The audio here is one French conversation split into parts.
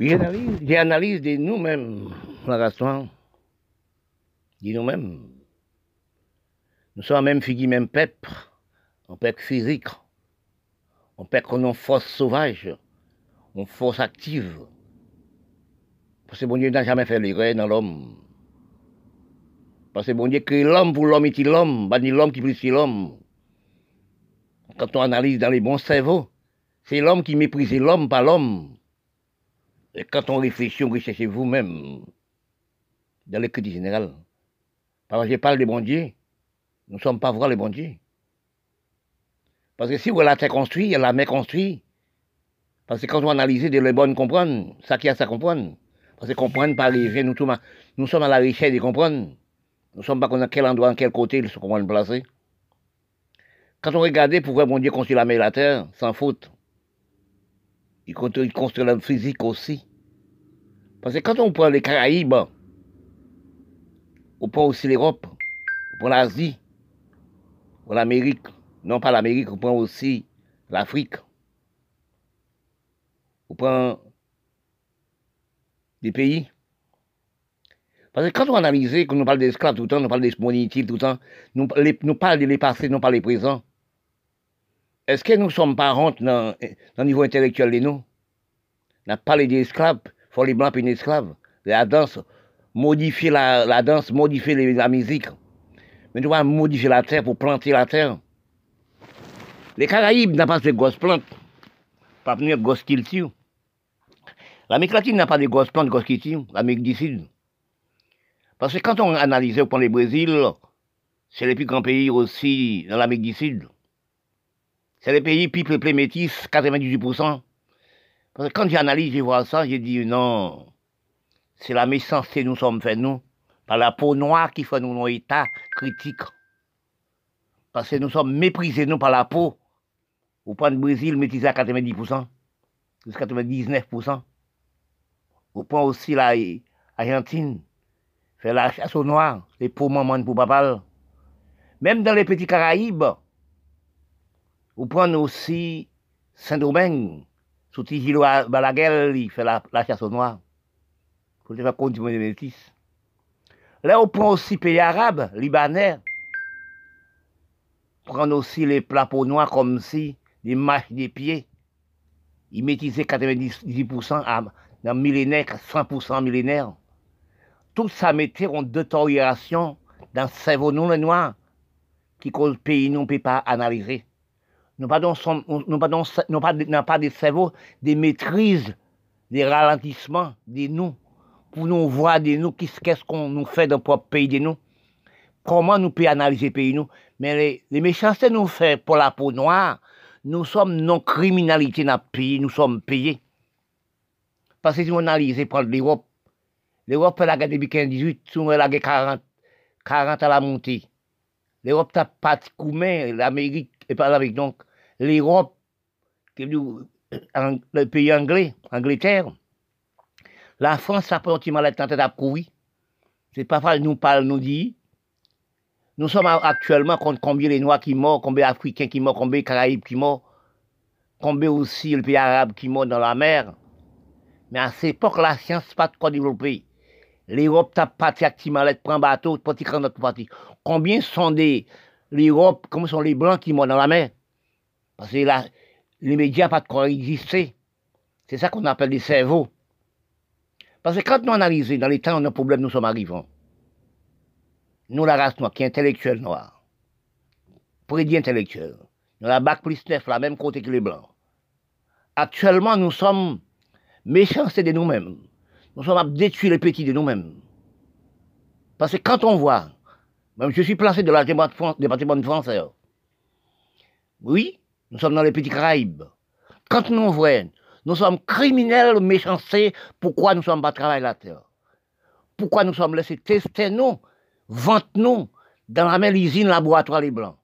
J'analyse, j'analyse de nous-mêmes, la noire. De nous-mêmes. Nous sommes même figure, même peuple, un peuple physique, un peuple qu'on force sauvage, une force active. Parce que bon Dieu n'a jamais fait l'erreur dans l'homme. Parce que bon Dieu crée l'homme pour l'homme et l'homme, pas ni l'homme qui plus l'homme. Quand on analyse dans les bons cerveaux, c'est l'homme qui méprise l'homme, pas l'homme. Et quand on réfléchit, on recherche vous-même, dans l'écriture générale. Parce que je parle des dieux, nous ne sommes pas voir les bons dieux. Parce que si vous la terre construite, la mer construite. Parce que quand on analyse de les bonnes comprendre, ça qui a ça comprendre. Parce que comprendre par les nous, nous sommes à la richesse de comprendre. Nous ne sommes pas dans quel endroit, en quel côté ils sont comment placer. Quand on regarde pourquoi bon Dieu construit la et la terre, sans faute, il construit, il construit physique aussi. Parce que quand on prend les Caraïbes, on prend aussi l'Europe, on prend l'Asie, on prend l'Amérique, non pas l'Amérique, on prend aussi l'Afrique, on prend des pays. Parce que quand on analyse, quand on parle d'esclaves tout le temps, on parle d'exponitifs tout le temps, nous, nous parlons de les passés, non pas les présents. Est-ce que nous sommes pas honte dans, le niveau intellectuel de nous? On a parlé d'esclaves, il faut les blancs et les esclaves. La danse, modifier la, danse, modifier la musique. Mais nous devons modifier la terre pour planter la terre. Les Caraïbes n'ont pas de grosses plantes, pas de grosses cultures. L'Amérique latine n'a pas de grosses plantes, de grosses cultures, l'Amérique du Sud. Parce que quand on analyse, on prend le Brésil, c'est le plus grand pays aussi dans l'Amérique du Sud. C'est le pays plus peuplé métis, 98%. Parce que quand j'analyse, je vois ça, j'ai dit non, c'est la méchanceté nous sommes faits, nous, par la peau noire qui fait nous nos états critiques. Parce que nous sommes méprisés, nous, par la peau. Vous prenez le Brésil, métisé à 90%, jusqu'à 99%. Vous prenez aussi l'Argentine, fait la chasse aux noirs, les peaux maman pour papa. Même dans les petits Caraïbes, vous prenez aussi Saint-Domingue, sous Tigilo Balaguer, il fait la, chasse aux noirs. Pour faire continuer les métis. Là, on prend aussi pays arabes, libanais. On prend aussi les plats peaux noirs comme si des mâches des pieds. Ils métissaient 90% à, dans millénaire, 100% millénaire. Tout ça mettait en détérioration dans le cerveau nous, les noirs, qui cause pays nous ne peut pas analyser nous n'avons pas, de cerveau, des maîtrises, des ralentissements de nous, pour nous voir de nous, qu'est-ce qu'on nous fait dans notre propre pays de nous, comment nous pouvons analyser le pays nous? Mais les, les méchancetés nous fait pour la peau noire, nous sommes non-criminalité dans le pays, nous sommes payés. Parce que si on analyse, l'Europe, l'Europe fait la guerre depuis 15-18, on la guerre 40, 40 à la montée. L'Europe n'a pas de l'Amérique, et pas l'Amérique, donc l'Europe, le pays anglais, Angleterre, la France a pratiquement la tête à courir. C'est pas facile, nous parle, nous dit. Nous sommes actuellement contre combien les Noirs qui meurent, combien Africains qui meurent, combien les Caraïbes qui meurent, combien aussi les pays arabes qui meurent dans la mer. Mais à cette époque, la science n'est pas trop développée. L'Europe t'a parti activement, elle prend bateau, petit notre parti. Combien sont des l'Europe, comment sont les blancs qui meurent dans la mer? Parce que les médias pas de quoi exister. C'est ça qu'on appelle des cerveaux. Parce que quand nous analysons dans les temps où nos problèmes nous sommes arrivants, nous, la race noire, qui est intellectuelle noire, prédit intellectuel, nous la bac plus neuf, la même côté que les blancs. Actuellement, nous sommes méchancetés de nous-mêmes. Nous sommes à détruire les petits de nous-mêmes. Parce que quand on voit, même je suis placé dans la département de France, oui, nous sommes dans les petits Caraïbes. Quand nous voyons, nous sommes criminels, méchancés, pourquoi nous ne sommes pas travailler la terre Pourquoi nous sommes laissés tester nous, vendre nous, dans la même usine laboratoire les Blancs?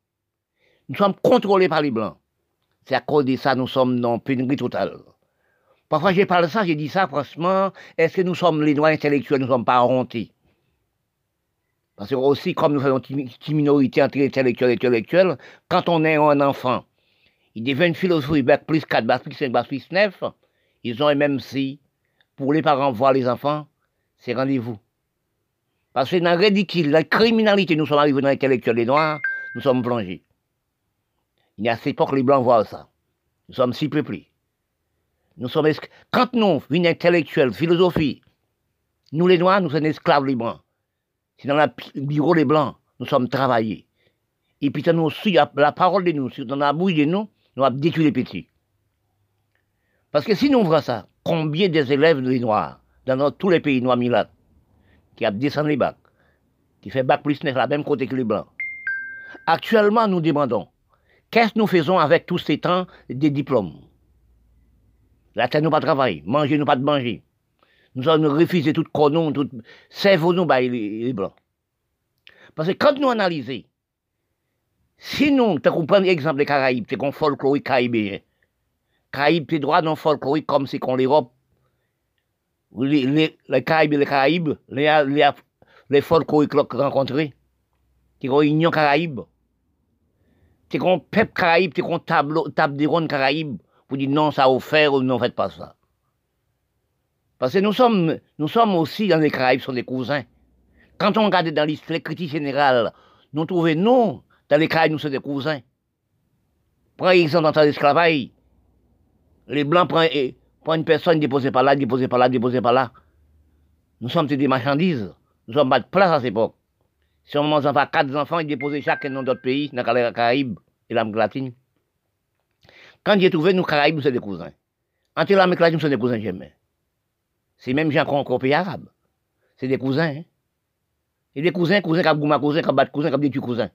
Nous sommes contrôlés par les Blancs. C'est à cause de ça nous sommes dans pénurie totale. Parfois, j'ai parlé de ça, j'ai dit ça, franchement, est-ce que nous sommes les droits intellectuels, nous ne sommes pas hontés Parce que aussi, comme nous faisons une minorité entre intellectuels et intellectuels, quand on est un enfant, ils deviennent philosophie, bac plus 4, bac plus 5, bac plus 9. Ils ont si pour les parents voir les enfants, c'est rendez-vous. Parce que dans la ridicule, la criminalité, nous sommes arrivés dans l'intellectuel des Noirs, nous sommes plongés. Il y a cette époque, les Blancs voient ça. Nous sommes si peuplés. Nous sommes Quand nous, une intellectuelle, philosophie, nous les Noirs, nous sommes esclaves les Blancs. C'est dans le bureau des Blancs, nous sommes travaillés. Et puis, nous aussi, la parole de nous, dans la bouche de nous, nous avons détruit les petits. Parce que si nous voyons ça, combien des élèves des Noirs, dans tous les pays noirs milat, qui a descendu les bacs, qui fait bac plus neuf la même côté que les Blancs. Actuellement, nous demandons, qu'est-ce que nous faisons avec tous ces temps des diplômes? La terre nous pas travailler, manger nous pas de manger. Nous avons refusé tout connon, tout cerveau nous les, les Blancs. Parce que quand nous analysons, si nous, tu comprends l'exemple des Caraïbes, c'est qu'on folklorique caribéen. Caraïbes, c'est droit non folklorique comme c'est qu'on l'Europe. Les, les, les Caraïbes les Caraïbes, les, les, les folkloriques rencontrés. C'est qu'on union Caraïbe. C'est qu'on peuple Caraïbe, c'est qu'on table, table des rondes Caraïbes pour dire non, ça a offert ou non, faites pas ça. Parce que nous sommes, nous sommes aussi dans les Caraïbes, sont des cousins. Quand on regarde dans l'histoire critique générale, nous trouvons non, dans les Caraïbes, nous sommes des cousins. Par exemple, dans l'esclavage, les Blancs prennent, prennent une personne, déposée par là, déposée par là, déposée par là. Nous sommes des marchandises. Nous sommes pas de place à cette époque. Si on mange quatre enfants, ils déposent chacun dans d'autres pays, dans les Caraïbes et l'Amérique latine. Quand j'ai trouvé, nous, Caraïbes, nous sommes des cousins. Entre l'Amérique latine, nous sommes des cousins jamais. C'est même gens qui ont pays arabe. C'est des cousins. Hein? Des cousins, cousins, qui ont cousins, qui ont cousins, qui ont cousins.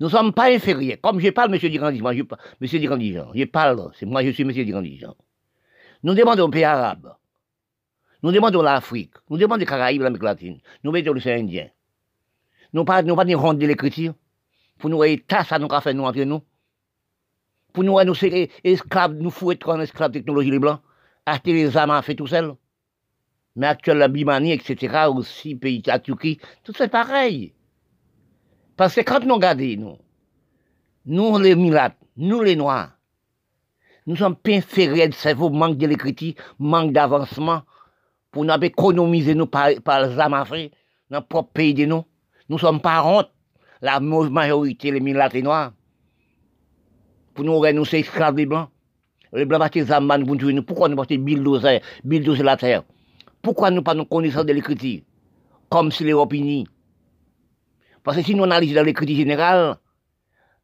Nous ne sommes pas inférieurs. Comme je parle, M. Dirandijan, je, M. Dirandijan, je parle, c'est moi, je suis M. Dirandijan. Nous demandons aux pays arabes, nous demandons l'Afrique, nous demandons les Caraïbes, l'Amérique latine, nous mettons les Indiens. Nous pas, nous pas de rendre l'écriture, pour nous état ça nous fait nous entre nous. Pour nous, nous ser esclaves, nous fouetter en esclaves technologie les blancs, acheter les armes fait tout seul. Mais actuellement, la Bimanie, etc., aussi, pays, la Turquie, tout c'est pareil. Parce que quand nous regardons, nous, nous les milates, nous les noirs, nous sommes pas de cerveau, manque de l'écriture, manque d'avancement, pour nous économiser nous par, par les âmes dans notre propre pays de nous. Nous sommes pas honte, la majorité, les milates et noirs. Pour nous, sommes esclaves des blancs. Les blancs battent les âmes pour nous. Pourquoi nous battons bulldozer, bulldozer la terre? Pourquoi nous pas nous connaissons de l'écriture? Comme si l'Europe unie. Parce que si nous analysons dans l'écriture générale,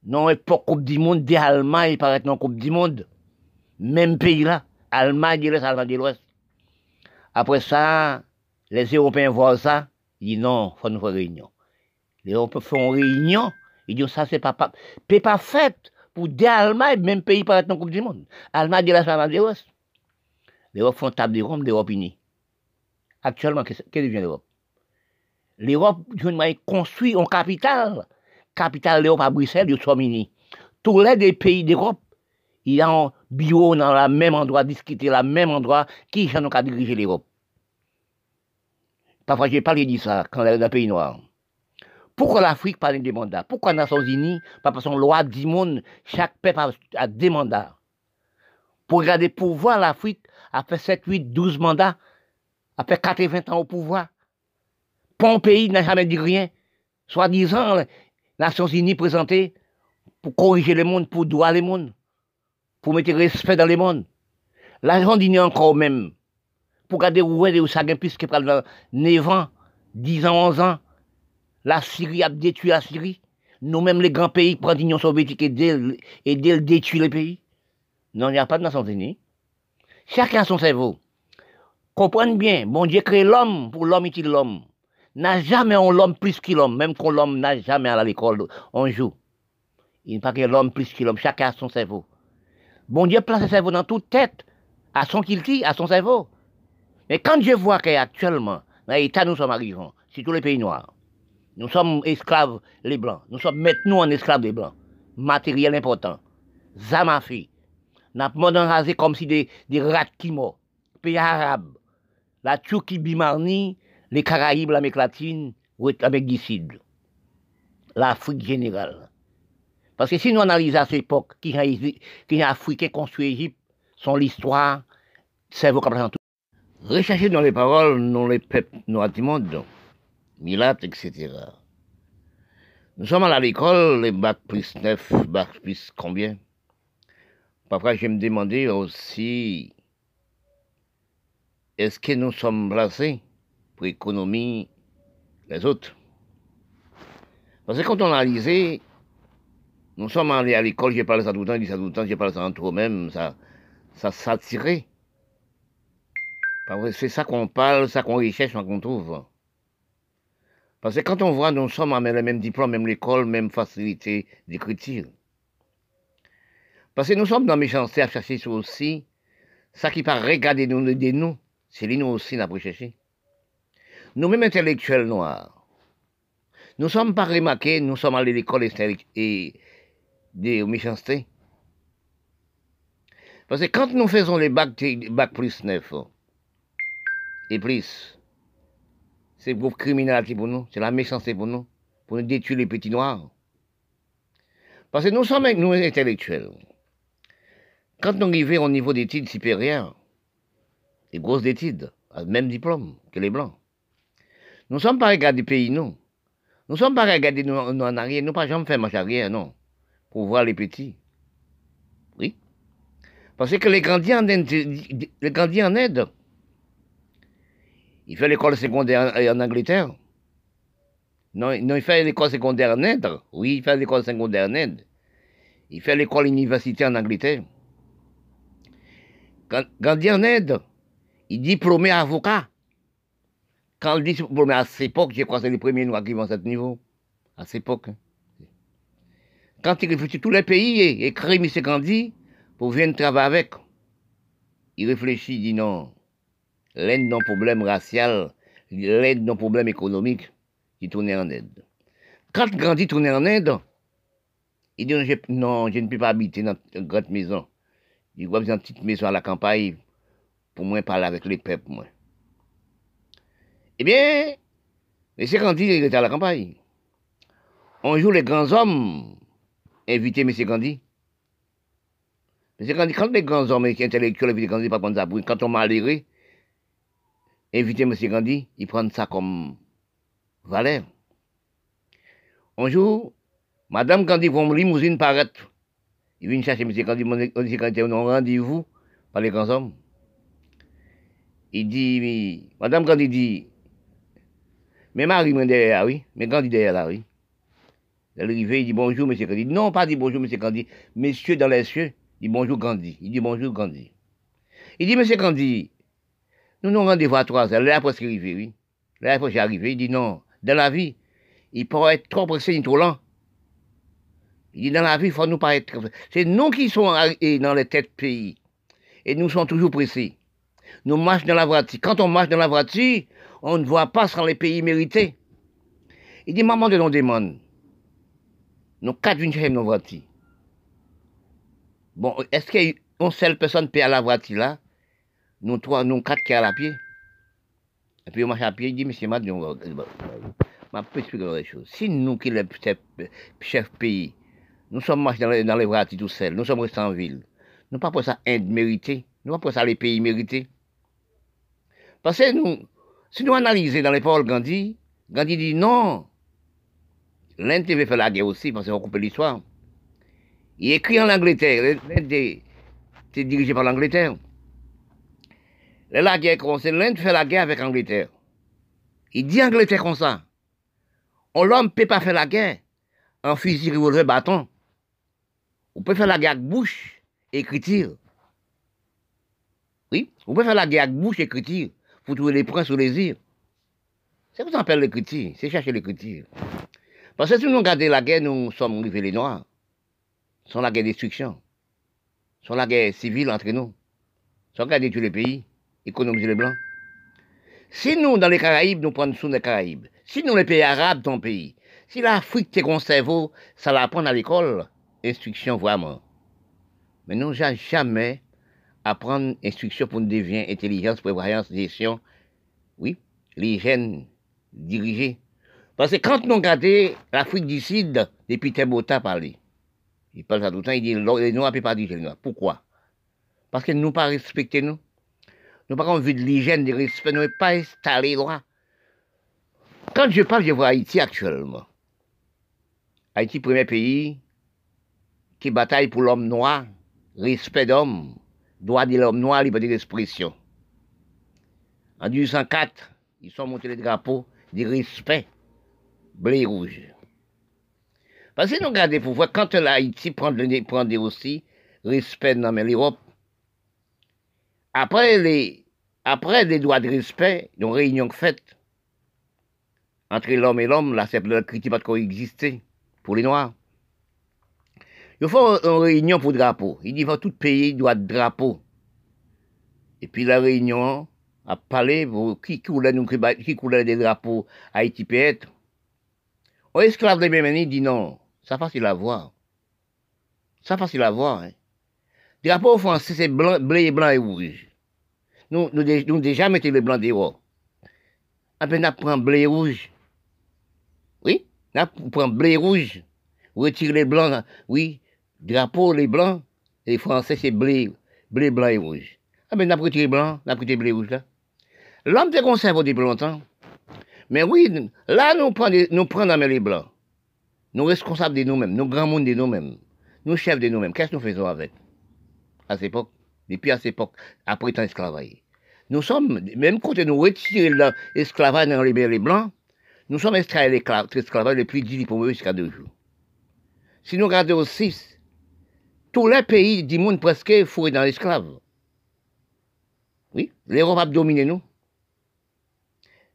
non, pas Coupe du Monde, des Allemagne paraît non Coupe du Monde. Même pays là, Allemagne de l'Est, Allemagne de l'Ouest. Après ça, les Européens voient ça, ils disent non, il faut faire réunion. Les Européens font réunion, ils disent ça, c'est pas, pas, fait pour des Allemands, même pays paraît non Coupe du Monde. Allemagne de l'Est, Allemagne de l'Ouest. L'Europe font table de Rome, l'Europe unie. Actuellement, qu'est-ce que devient l'Europe? L'Europe, construit en capitale. Capitale l'Europe à Bruxelles, sont unis. Tous les pays d'Europe, ils ont bureau dans le même endroit, discuter dans le même endroit, qui j'en qu'à diriger l'Europe. Parfois, j'ai parlé de ça quand dans le pays noir. Pourquoi l'Afrique parle des mandats Pourquoi les Nations Unies, par son loi du monde, chaque peuple a des mandats? Pour regarder pouvoir, l'Afrique a fait 7, 8, 12 mandats, a fait 80 ans au pouvoir pays n'a jamais dit rien. Soi-disant, les Nations Unies présentées pour corriger le monde, pour droit le monde, pour mettre respect dans le monde. L'argent dit encore même. Pour garder où est où ça gagne plus que 9 ans, 10 ans, 11 ans. La Syrie a détruit la Syrie. Nous-mêmes, les grands pays, prennent l'Union soviétique et d'elle détruire les pays. Non, il n'y a pas de Nations Unies. Chacun a son cerveau. Comprenez bien, bon Dieu crée l'homme pour l'homme est l'homme n'a jamais un l'homme plus que l'homme, même quand l'homme n'a jamais à l'école, on joue. Il n'y a pas que l'homme plus que l'homme, chacun a son cerveau. Bon Dieu place son cerveau dans toute tête, à son kilti, à son cerveau. Mais quand je vois qu'actuellement, dans l'État nous sommes arrivés, c'est tous les pays noirs, nous sommes esclaves les blancs, nous sommes maintenant en esclaves les blancs, matériel important, zamafi, n'a pas rasé comme si des, des rats qui morts, pays arabes, la Turquie bimarnie, les Caraïbes, l'Amérique latine, l'Amérique du Sud, l'Afrique générale. Parce que si nous analysons à cette époque, qui est Africain construit l'Égypte, son l'histoire, c'est comme tout. rechercher dans les paroles, dans les peuples noirs du monde, Milat, etc. Nous sommes à l'école, les bac plus 9, bac plus combien? Parfois, je me demandais aussi, est-ce que nous sommes placés pour économie les autres Parce que quand on a analysé, nous sommes allés à l'école, j'ai parlé ça tout le temps, j'ai ça tout le temps, j'ai parlé ça entre eux-mêmes, ça, ça s'attirait. C'est ça qu'on parle, ça qu'on recherche, qu'on trouve. Parce que quand on voit, nous sommes avec le même diplôme, même l'école, même facilité d'écriture. Parce que nous sommes dans la méchanceté à chercher ça aussi, ça qui paraît regarder nous, nous, c'est lui nous aussi n'a pas cherché. Nous-mêmes intellectuels noirs, nous sommes pas remarqués, nous sommes allés à l'école et des méchancetés. Parce que quand nous faisons les bacs, bacs plus 9 et plus, c'est pour criminalité pour nous, c'est la méchanceté pour nous, pour nous détruire les petits noirs. Parce que nous sommes nous intellectuels. Quand nous arrivons au niveau d'études supérieures, des grosses études, le même diplôme que les blancs, nous ne sommes pas regardés pays, nous. Nous ne sommes pas regardés nous, en arrière, nous pas jamais fait marche arrière, non, pour voir les petits. Oui. Parce que les grands en aide, les en aide, il fait l'école secondaire en, Angleterre. Non, non, il fait l'école secondaire en Inde. Oui, il fait l'école secondaire en Inde. Il fait l'école universitaire en Angleterre. Il en Inde, il diplômé avocat. Quand il dit diplômé à cette époque, je crois que c'est les premiers noirs qui vont à ce niveau. À cette époque. Hein. Quand il réfléchit tous les pays, il écrit M. Gandhi pour venir travailler avec. Il réfléchit, il dit non l'aide d'un problème racial, l'aide d'un problème économique qui tournait en aide. Quand Gandhi tournait en aide, il dit non, je ne peux pas habiter dans une grande maison. Il doit une petite maison à la campagne pour moi parler avec les peuples. Moi. Eh bien, M. Gandhi était à la campagne. Un jour, les grands hommes invitaient M. Gandhi. M. Gandhi, quand les grands hommes intellectuels invitent Gandhi, pas comme ça, quand on m'a allé, inviter M. Gandhi, il prend ça comme valeur. Un jour, Madame Gandhi voit une limousine paraître. Il vient chercher M. Gandhi, M. Gandhi a un rendez-vous par les grands hommes? Il dit, Madame Gandhi dit, mais Marie est derrière, oui, mais Gandhi derrière là, oui. Elle arrive, il dit bonjour, M. Gandhi. Non, pas dit bonjour, M. Gandhi. Monsieur dans les cieux, il dit bonjour, Gandhi. Il dit bonjour, Gandhi. Il dit, M. Gandhi, nous nous rendez-vous à trois heures. Là, presque arrivé, oui. Là, j'ai arrivé. Il dit non. Dans la vie, il peut être trop pressé ni trop lent. Il dit dans la vie, il faut nous pas être. C'est nous qui sommes dans les têtes pays. Et nous sommes toujours pressés. Nous marchons dans la voiture. Quand on marche dans la voiture, on ne voit pas sans les pays mérités. Il dit, maman de nos demande. Nous quatre une nos voitures. Bon, est-ce qu'une seule personne paye à la voiture là? nous trois, nous quatre qui à la pied. Et puis on marche à pied, il dit, monsieur Madion, ma peux expliquer les choses. Si nous, qui sommes chef pays, nous sommes marchés dans les, dans tout seuls, nous sommes restés en ville, nous pas pour ça Inde mérité, nous pas pour ça les pays mérités. Parce que nous, si nous analysons dans les paroles Gandhi, Gandhi dit non. L'Inde veut faire la guerre aussi, parce qu'on coupe l'histoire. Il écrit en Angleterre, l'Inde est dirigé par l'Angleterre. La guerre commence, l'Inde fait la guerre avec l'Angleterre. Il dit Angleterre comme ça. L'homme ne peut pas faire la guerre en fusil, revolver, bâton. On peut faire la guerre avec bouche écriture. Oui, on peut faire la guerre avec bouche écriture pour trouver les points sur les îles. C'est ce qu'on appelle l'écriture, c'est chercher l'écriture. Parce que si nous regardons la guerre, nous sommes arrivés les Noirs. C'est la guerre de destruction. C'est la guerre civile entre nous. Guerre de tous les pays économiser les Blancs. Si nous, dans les Caraïbes, nous prenons sous les Caraïbes, si nous, les pays arabes, ton pays, si l'Afrique t'est conservé, ça l'apprend à l'école, instruction vraiment. Mais nous, jamais apprendre instruction pour nous devenir intelligence, prévoyance, gestion. Oui, l'hygiène dirigée. Parce que quand nous regardons l'Afrique du Sud, depuis Tebota parlé, il parle ça tout le temps, il dit les Noirs ne peuvent pas dire les. Pourquoi? Parce ne nous pas respecté nous. nous pas vu de l'hygiène, du respect, nous pas installé droit. Quand je parle, je vois Haïti actuellement. Haïti, premier pays qui bataille pour l'homme noir, respect d'homme, droit de l'homme noir, liberté d'expression. En 1804, ils sont montés les drapeaux du respect et rouge. Parce que nous regardons pour voir, quand l'Haïti prend, prend aussi respect dans l'Europe, après les, après les droits de respect, une réunion faite entre l'homme et l'homme, là, c'est critique pas de coexister pour les Noirs. Il faut une réunion pour drapeau. Il dit que tout pays doit drapeau. Et puis la réunion a parlé pour qui coulait, des drapeaux Haïti peut être. Au esclave de Bémeni dit non, ça facile à voir. Ça facile à voir. Hein. Drapeau français, c'est blanc, bleu, blanc et rouge. Nous, nous, nous déjà mettons le blanc dehors. Après, on prend bleu et rouge. Oui, on prend et rouge. Retire les blancs, oui. Drapeau, les blancs. Les français, c'est bleu, bleu, blanc et rouge. Ah ben, on a pris les blancs, on a pris et rouge là. L'homme te conserve depuis longtemps. Mais oui, là, nous prenons, nous prenons les blancs. Nous responsables de nous-mêmes, nous grands monde de nous-mêmes, nous chefs de nous-mêmes. Qu'est-ce que nous faisons avec? À cette époque, depuis à cette époque, après tant esclavage. Nous sommes, même quand nous retirons l'esclavage dans les blancs, nous sommes extraits l'esclavage le plus difficile jusqu'à deux jours. Si nous regardons aussi, tous les pays du monde presque fourrés dans l'esclave. Oui, l'Europe a dominé nous.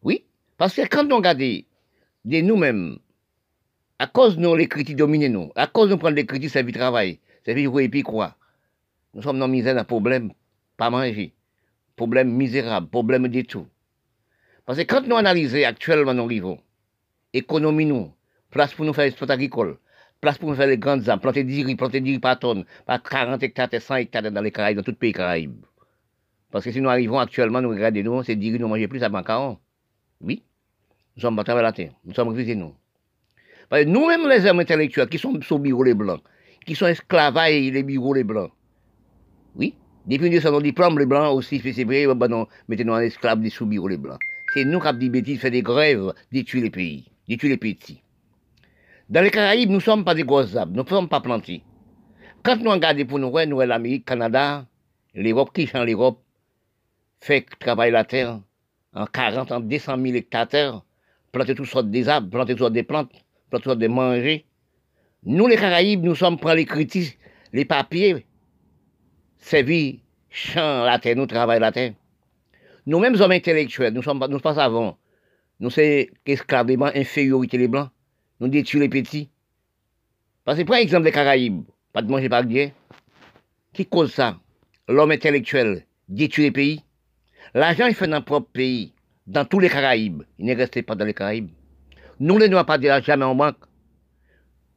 Oui, parce que quand on regarde de nous-mêmes, à cause de nous, les critiques dominent nous, à cause de nous prendre les critiques, c'est vie travail, c'est vie et puis quoi. Nous sommes dans la misère, dans problème, pas manger, problème misérable, problème de tout. Parce que quand nous analysons actuellement nos niveaux, économie nous, place pour nous faire l'exploitation agricole, place pour nous faire les grandes arbres, planter 10 riz, planter 10 par tonne, par 40 hectares, 100 hectares dans les Caraïbes, dans tout le pays Caraïbes. Parce que si nous arrivons actuellement, nous regardons nous, c'est 10 riz, nous mangeons plus à Bancaron. Oui, nous sommes à la terre, nous sommes grisés, nous. Parce que nous-mêmes, les hommes intellectuels, qui sont sous bureau les blancs, qui sont esclavés les bureaux les blancs, oui, depuis nous sommes diplôme les blancs aussi, c'est vrai, ben non, mettez-nous en esclaves des sous bureaux les blancs. C'est nous qui avons dit bêtises, fait des grèves, détruire les pays, détruire les petits. Dans les Caraïbes, nous ne sommes pas des gros arbres, nous ne sommes pas plantés. Quand nous regardons pour nous, nous, l'Amérique, Canada, l'Europe, qui change l'Europe, fait travailler la terre, en 40, en 200 000 hectares, planter toutes sortes des arbres, planter toutes sortes des plantes, planter toutes sortes de manger. Nous, les Caraïbes, nous sommes prêts les critiques, les papiers, servir, champ la terre, nous travaillons la terre. Nous-mêmes, hommes intellectuels, nous sommes nous pas savants. Nous, c'est esclaves infériorité les blancs. Nous détruisons les petits. Parce que, par exemple, les Caraïbes, pas de manger par Dieu. Qui cause ça? L'homme intellectuel détruit les pays. L'argent, il fait dans notre propre pays, dans tous les Caraïbes. Il n'est resté pas dans les Caraïbes. Nous, les Noirs, pas de jamais en banque.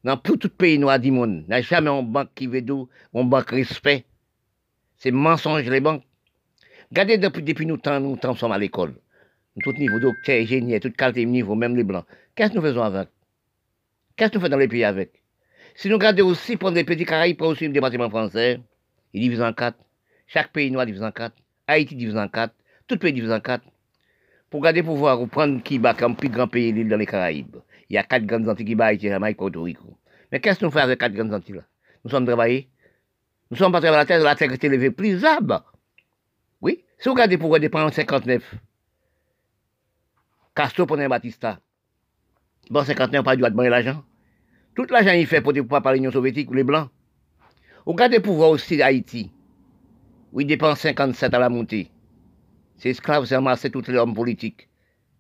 Dans tout, tout pays noir du monde, il n'y a jamais en banque qui veut d'où, en banque respect. C'est mensonge, les banques. Regardez depuis, depuis nous temps, nous sommes à l'école. Tout niveau, docteur, ingénieur, toute qualité niveau, même les blancs. Qu'est-ce que nous faisons avec? Qu'est-ce que nous faisons dans les pays avec? Si nous regardons aussi, pour les petits Caraïbes, pour aussi le département français, ils divisent en quatre. Chaque pays noir divise en quatre. Haïti divise en quatre tout pays divisé en quatre. Pour garder pouvoir, vous prendre qui comme plus grand pays dans les Caraïbes. Il y a quatre grandes Antilles qui battent Haïti, Jamaïque, Porto Rico. Mais qu'est-ce que nous faisons avec quatre grandes Antilles là? Nous sommes travaillés. Nous sommes pas travaillés la terre, la terre est élevée plus bas. Oui. Si vous regardez pour dépendre en 59, Castro prenait Batista. Bon, 59, pas du droit de l'argent. Tout l'argent il fait pour par l'Union soviétique ou les Blancs. Regardez pouvoir aussi d'Haïti. Oui, il dépense 57 à la montée. C'est esclaves, c'est amassé tous les hommes politiques.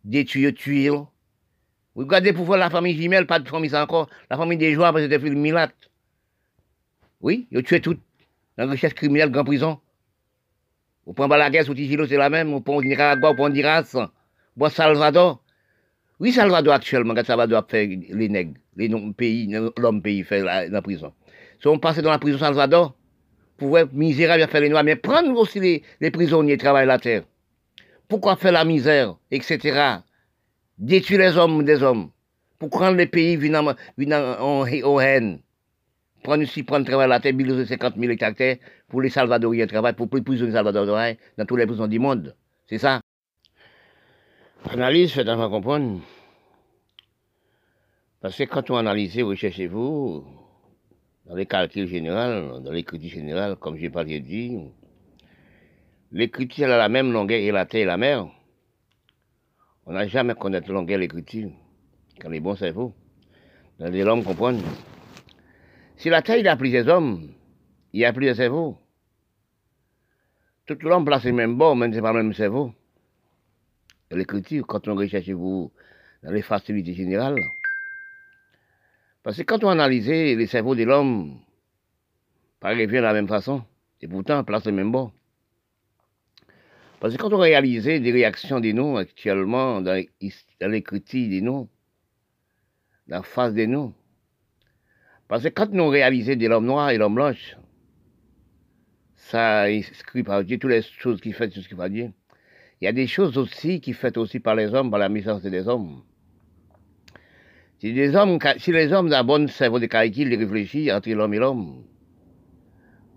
Détruire, tuer. Regardez pour voir la famille Jimel, pas de famille encore. La famille des joueurs, parce que c'était le Milat. Oui, ils ont tué tout. La richesse criminelle, grand prison. Prenez la guerre sous Tigilo, c'est la même. Vous prenez Nicaragua, vous prenez Honduras. Vous Salvador. Oui, Salvador actuellement, quand Salvador fait les nègres, les pays, l'homme pays fait la, prison. Si on passe dans la prison Salvador, pour voir misérable faire les noirs, mais prendre aussi les, les prisonniers travailler la terre. Pourquoi faire la misère, etc. Détruire les hommes des hommes. Pour prendre les pays venant en, haine. prendre ici, prendre travail la terre, 50 000 hectares pour les Salvadoriens travaillent, pour les prisonniers Salvadoriens dans tous les prisons du monde. C'est ça. Analyse, faites-moi comprendre. Parce que quand on analyse, recherchez-vous, dans les calculs généraux, dans l'écriture générale, comme j'ai pas dit, l'écriture a la même longueur et la terre et la mer. On n'a jamais connaître la longueur l'écriture, quand les bons cerveaux, dans les hommes comprennent. Si la terre il a plusieurs hommes, il a plusieurs cerveaux. Tout l'homme place le même bord, même c'est pas le même cerveau. L'écriture, quand on recherche vous dans les facilités générales, parce que quand on analyse les cerveaux de l'homme, pas revient de la même façon, et pourtant, place le même bord. Parce que quand on réalise des réactions de nous actuellement dans l'écriture de nous, dans la face de nous, parce que quand nous réalisons de l'homme noir et l'homme blanche, ça inscrit par Dieu toutes les choses qui fait, tout ce qui va Dieu. Il y a des choses aussi qui faites aussi par les hommes, par la mission des hommes. Si les hommes, si les hommes d'un bon cerveau de calcul, réfléchir entre l'homme et l'homme,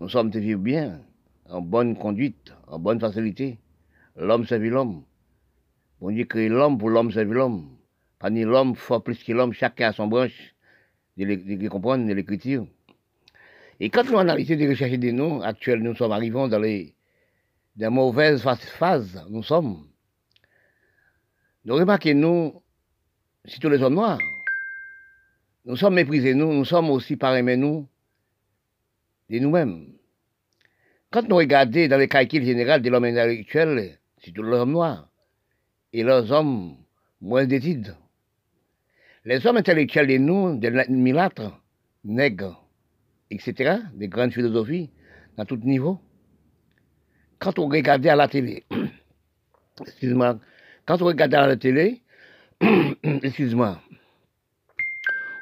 nous sommes de vivre bien, en bonne conduite, en bonne facilité. L'homme servit l'homme. Bon Dieu crée l'homme pour l'homme servir l'homme. Pas ni l'homme fort plus que l'homme, chacun a son branche de, comprendre de l'écriture. Et quand nous analysons des recherches des noms actuels, nous sommes arrivés dans les, des mauvaises phases, nous sommes. Nous remarquons, nous, tous les hommes noirs, nous sommes méprisés, nous, nous sommes aussi parrainés, nous, de nous-mêmes. Quand nous regardons dans les calculs généraux de l'homme intellectuel, les hommes noirs, et leurs hommes moins d'études. Les hommes intellectuels de nous, des milâtres, nègres, etc., des grandes philosophies, à tout niveau, quand on regardait à la télé, excuse-moi, quand on regardait à la télé, excuse-moi,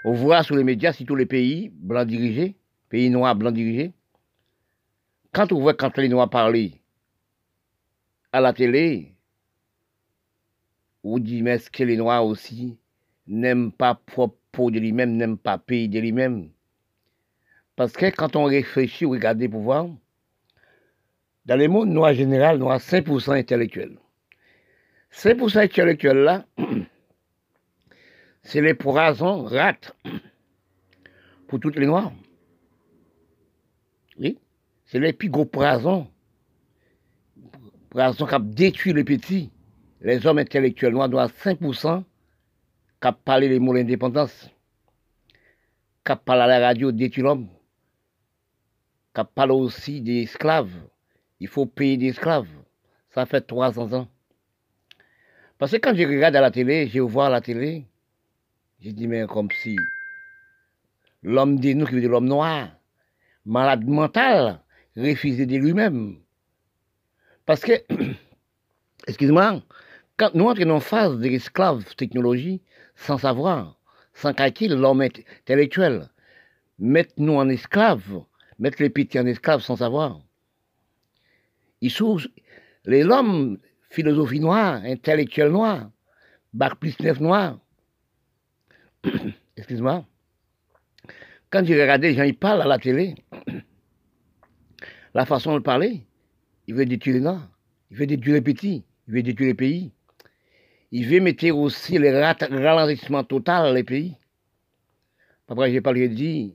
on voit sur les médias, si tous les pays blancs dirigés, pays noirs blancs dirigés, quand on voit quand les noirs parlent à la télé, on dit, mais est-ce que les noirs aussi n'aiment pas propre de lui-même, n'aiment pas pays de lui-même? Parce que quand on réfléchit, on regarde les pouvoirs, dans le monde noir général, avons 5% intellectuels. 5% intellectuels là, c'est les poisons rates pour toutes les noirs. Oui, c'est les plus gros poisons. Poisons qui détruit les petits. Les hommes intellectuels noirs doivent 5% qui parlé les mots d'indépendance, qui parlé à la radio détruit l'homme, qui parlé aussi des esclaves. Il faut payer des esclaves. Ça fait 300 ans. Parce que quand je regarde à la télé, je vois à la télé, j'ai dit, mais comme si l'homme de nous, qui veut dire l'homme noir, malade mental, refusé de lui-même. Parce que, excuse-moi, quand nous entrons en phase de l'esclave technologie, sans savoir, sans calcul, l'homme intellectuel, mettre nous en esclave, mettre les petits en esclave sans savoir. Il les l'homme, philosophie noire, intellectuel noir, bac plus neuf noir, excuse-moi, quand j'ai regardé les gens, ils parlent à la télé, la façon de parler, il veut détruire Noirs, il veut détruire les petits, il veut détruire les pays. Il veut mettre aussi le ralentissement total les pays. Après, j'ai parlé de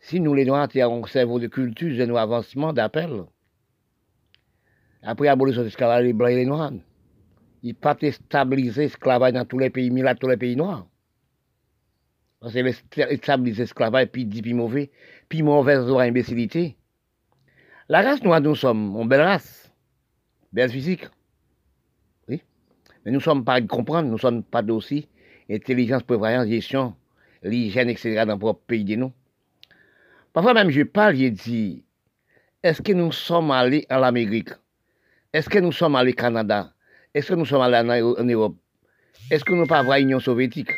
si nous les Noirs avons un cerveau de culture, j'ai un avancement d'appel. Après l'abolition de l'esclavage, les Blancs et les Noirs, il pas stabiliser l'esclavage dans tous les pays, mais là, tous les pays noirs. Parce que stabiliser l'esclavage, puis dit, puis mauvais, puis mauvaise imbécilité. La race noire, nous sommes une belle race, belle physique. Oui. Mais nous ne sommes pas de comprendre, nous ne sommes pas d'aussi intelligence, prévoyance, gestion, l'hygiène, etc. dans propre pays de nous. Parfois même, je parle, je dis, est-ce que nous sommes allés à l'Amérique Est-ce que nous sommes allés au Canada? Est-ce que nous sommes allés en Europe? Est-ce que nous n'avons pas voir l'Union soviétique?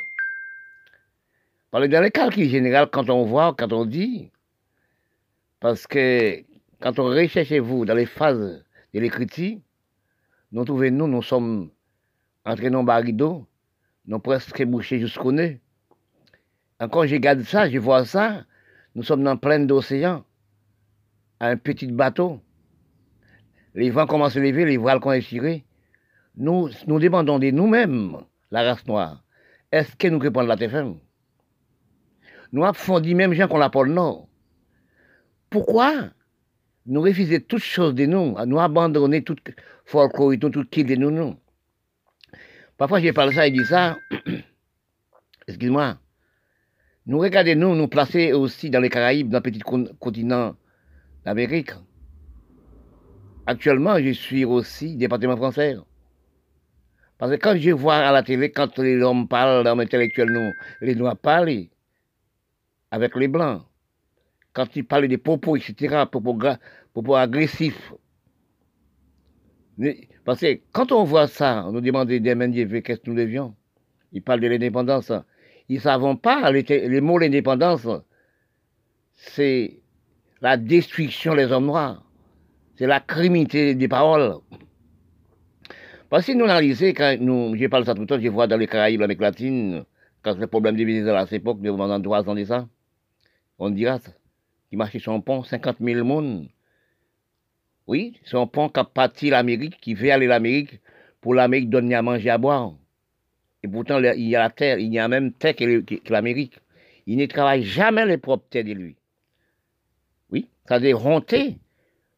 Parce que dans les calculs généraux, quand on voit, quand on dit, parce que quand on recherche vous dans les phases de l'écriture, nous trouvons, nous, nous sommes entrés dans barido, nous presque bouchés jusqu'au nez. Encore, je regarde ça, je vois ça, Nous sommes dans plein d'océan, un petit bateau. Les vents commencent à lever, les voiles commencent à tirer. Nous, nous demandons de nous-mêmes, la race noire, est-ce que nous répondons la TFM Nous avons dit même gens qu'on l'appelle non. Pourquoi nous refuser toutes choses de nous, nous abandonner toute folklore, tout qui de nous, nous Parfois, je parle ça et dis ça, excuse-moi, nous regardons nous, nous placer aussi dans les Caraïbes, dans le petit continent d'Amérique. Actuellement, je suis aussi département français. Parce que quand je vois à la télé, quand les hommes parlent, les intellectuels, nous, les noirs parlent avec les blancs, quand ils parlent des propos, etc., propos, propos agressifs. Parce que quand on voit ça, on nous demande des qu'est-ce que nous devions? Ils parlent de l'indépendance. Ils ne savent pas, les, les mots l'indépendance, c'est la destruction des hommes noirs. C'est la criminalité des paroles. Parce que nous analysons, quand nous, je parle ça tout le temps, je vois dans les Caraïbes, l'Amérique latine, quand le problème des visiteurs à cette époque, pendant trois ans de ça, on dira. Qui marchait sur un pont, 50 000 monde. Oui, c'est un pont qui a parti l'Amérique, qui veut aller l'Amérique, pour l'Amérique donner à manger à boire. Et pourtant, il y a la terre, il y a même terre que l'Amérique. Il ne travaille jamais les propres terres de lui. Oui, ça a honté.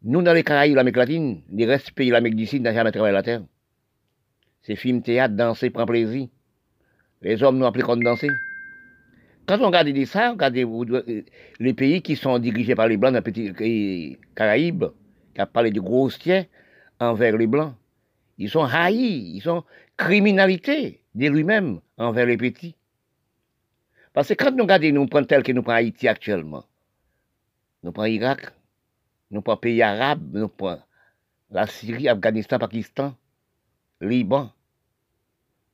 Nous, dans les Caraïbes, l'Amérique latine, les restes pays de l'Amérique d'ici n'ont jamais travaillé la terre. C'est film, théâtre, danser, prendre plaisir. Les hommes nous appris comme danser. Quand on regarde ça, on regarde euh, les pays qui sont dirigés par les Blancs dans les petits Caraïbes, qui a parlé de grosses tiens envers les Blancs, ils sont haïs, ils sont criminalité de lui-même envers les petits. Parce que quand nous regardons, nous prenons tel que nous prenons Haïti actuellement, nous prenons Irak, nous prenons pays arabes, nous prenons la Syrie, Afghanistan, Pakistan, Liban.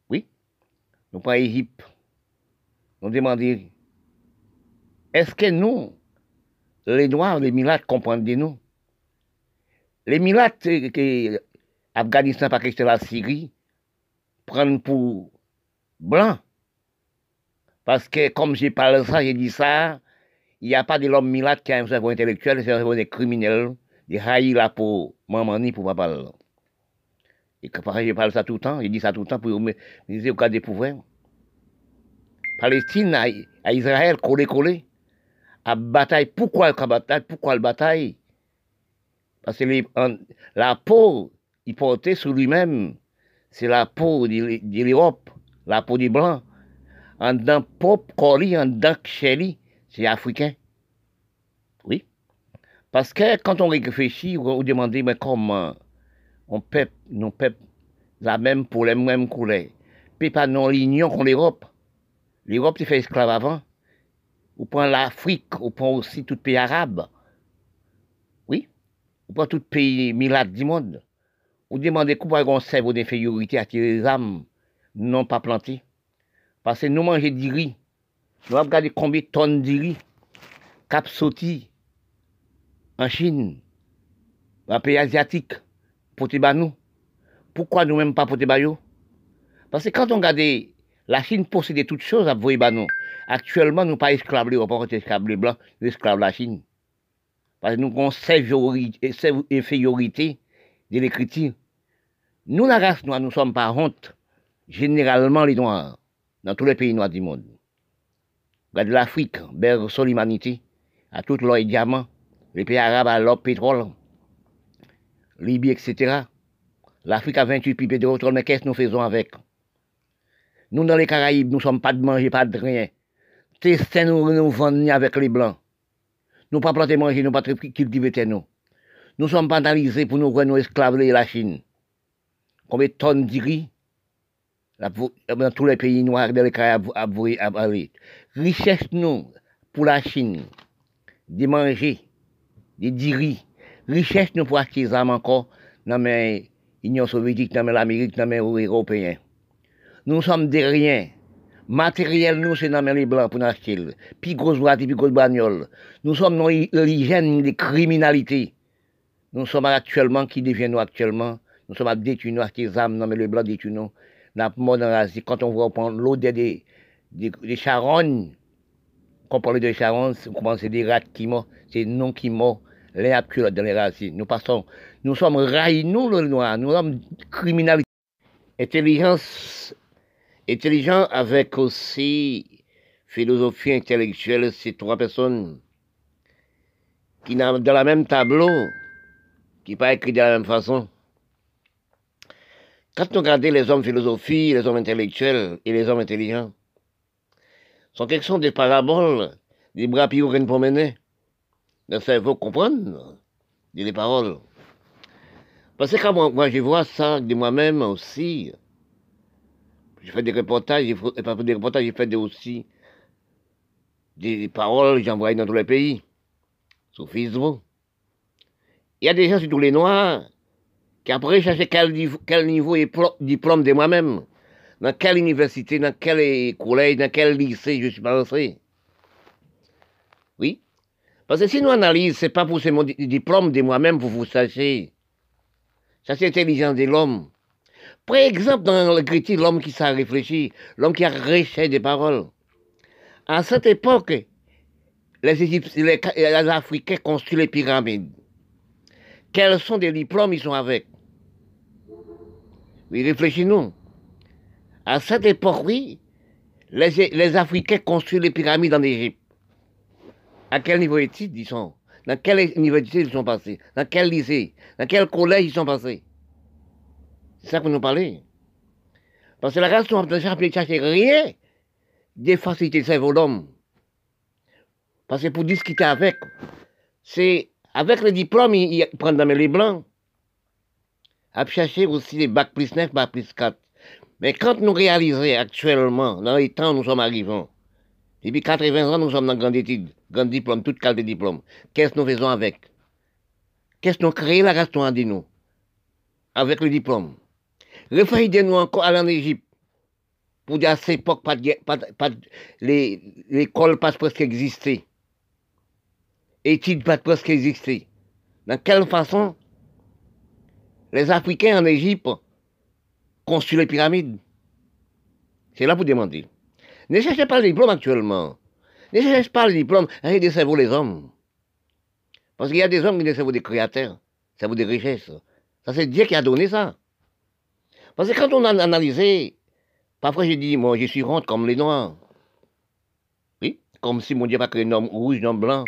Oui. Nous prenons Égypte. Nous demandons, est-ce que nous, les Noirs, les Milates, comprennent de nous Les Milates, que Afghanistan, Pakistan, Syrie, prennent pour blancs. Parce que, comme j'ai parlé ça, j'ai dit ça, il n'y a pas de l'homme Milate qui a un cerveau intellectuel, c'est un cerveau des criminels, des haïs là pour maman ni pour papa. Et que pareil, je parle ça tout le temps, je dis ça tout le temps pour me dire au cas des pouvoirs. Palestine à, Israël, collé, collé, à bataille. Pourquoi la bataille Pourquoi la bataille? Parce que la peau, il portait sur lui-même, c'est la peau de, l'Europe, la peau des Blancs. En dedans, pop, coli, en dedans, chéli, c'est africain. Oui. Parce que quand on réfléchit, on demande, mais comment on peut, nous peuple, la même pour les mêmes couleurs. Puis pas non l'union contre l'Europe. L'Europe, c'est fait esclave avant. On prend l'Afrique, on prend aussi tout pays arabe. Oui. On prend tout pays milade du monde. On demande pourquoi on serve d'infériorité à tirer les âmes non pas plantées. Parce que nous mangeons du riz. Nous avons regardé combien de tonnes de riz cap sauti en Chine, dans un pays asiatique pour nous. Pourquoi nous-mêmes pas pour Parce que quand on regarde, la Chine possédait toutes choses à nous. Actuellement, nous pas esclaves, on pas esclaves blancs, nous esclaves la Chine. Parce que nous avons cette infériorité de l'écriture. Nous, la race noire, nous sommes pas honte, généralement les noirs, dans tous les pays noirs du monde. Regardez l'Afrique, berceau l'humanité, à tout l'or et diamant, les pays arabes à l'or pétrole, Libye, etc. L'Afrique a 28 pipes de pétrole, mais qu'est-ce que nous faisons avec? Nous, dans les Caraïbes, nous ne sommes pas de manger, pas de rien. Testez nous, nous vendons avec les Blancs. Nous pas planter manger, nous pas cultiver nous. Nous sommes pas analysés pour nous nous esclaves de la Chine. Combien de tonnes de riz dans tous les pays noirs dans les Caraïbes à. Richesse nous pour la Chine, de manger, de riz richesse nous pour armes encore dans l'Union soviétique, dans l'Amérique, dans les Européens. Nous sommes des riens. Matériel, nous, c'est dans les Blancs pour nous acheter. Puis grosse boîte, puis grosse bagnole. Nous sommes dans l'hygiène des criminalités. Nous sommes actuellement, qui deviennent actuellement Nous sommes à détruire, des armes, dans les Blancs détruire nous. Dans dans l'Asie, quand on voit l'odeur des, des, des charognes quand on parle de Charon, c'est des rats qui morts, c'est nous qui morts, les abus dans les racines. Nous passons, nous sommes raillés, nous, le noir, nous sommes criminels. Intelligence, intelligent avec aussi philosophie intellectuelle, c'est trois personnes qui n'ont dans le même tableau, qui pas écrit de la même façon. Quand nous regardons les hommes philosophiques, les hommes intellectuels et les hommes intelligents, sont des paraboles, des bras pour promener. Le cerveau comprendre des paroles. Parce que quand moi, je vois ça de moi-même aussi, je fais des reportages, et pas des reportages, je fais aussi des paroles, j'envoie dans tous les pays, sur Facebook. Il y a des gens, surtout les Noirs, qui après chercher quel, quel niveau et diplôme de moi-même, dans quelle université, dans quel collège, dans quel lycée je suis passé. Parce que si nous analysons, ce n'est pas pour ce mon diplôme de moi-même pour vous sachiez. Ça, c'est l'intelligence de l'homme. Par exemple, dans le critique, l'homme qui s'est réfléchi, l'homme qui a recherché des paroles. À cette époque, les, les Africains construisent les pyramides. Quels sont des diplômes ils sont avec? Oui, réfléchis-nous. À cette époque, oui, les, Africains construisent les pyramides en Égypte. À quel niveau études ils sont? Dans quel niveau d'études ils sont passés? Dans quel lycée? Dans quel collège ils sont passés? C'est ça que nous parlons. Parce que la race, on ne chercher rien des facilités cerveau d'homme. Parce que pour discuter avec, c'est avec le diplôme, ils prennent dans les blancs à chercher aussi les bacs plus 9, bacs plus 4. Mais quand nous réalisons actuellement, dans les temps où nous sommes arrivés, depuis 80 ans, nous sommes dans grande étude, grand diplôme, toute qualité de diplôme. Qu'est-ce que nous faisons avec? Qu'est-ce que nous créons la race de nous Avec le diplôme? Référez-nous encore à en Égypte. Pour dire à cette époque, pas, pas, l'école pas presque exister. Études pas presque exister. Dans quelle façon? Les Africains en Égypte construisent les pyramides. C'est là pour demander. Ne cherchez pas le diplôme actuellement. Ne cherchez pas le diplôme. Arrêtez de cerveau les hommes. Parce qu'il y a des hommes qui ne cerveau des créateurs, cerveau des richesses. Ça, c'est Dieu qui a donné ça. Parce que quand on a analysé, parfois j'ai dit, moi, je suis honte comme les noirs. Oui, comme si mon Dieu pas créé un homme rouge, un homme blanc.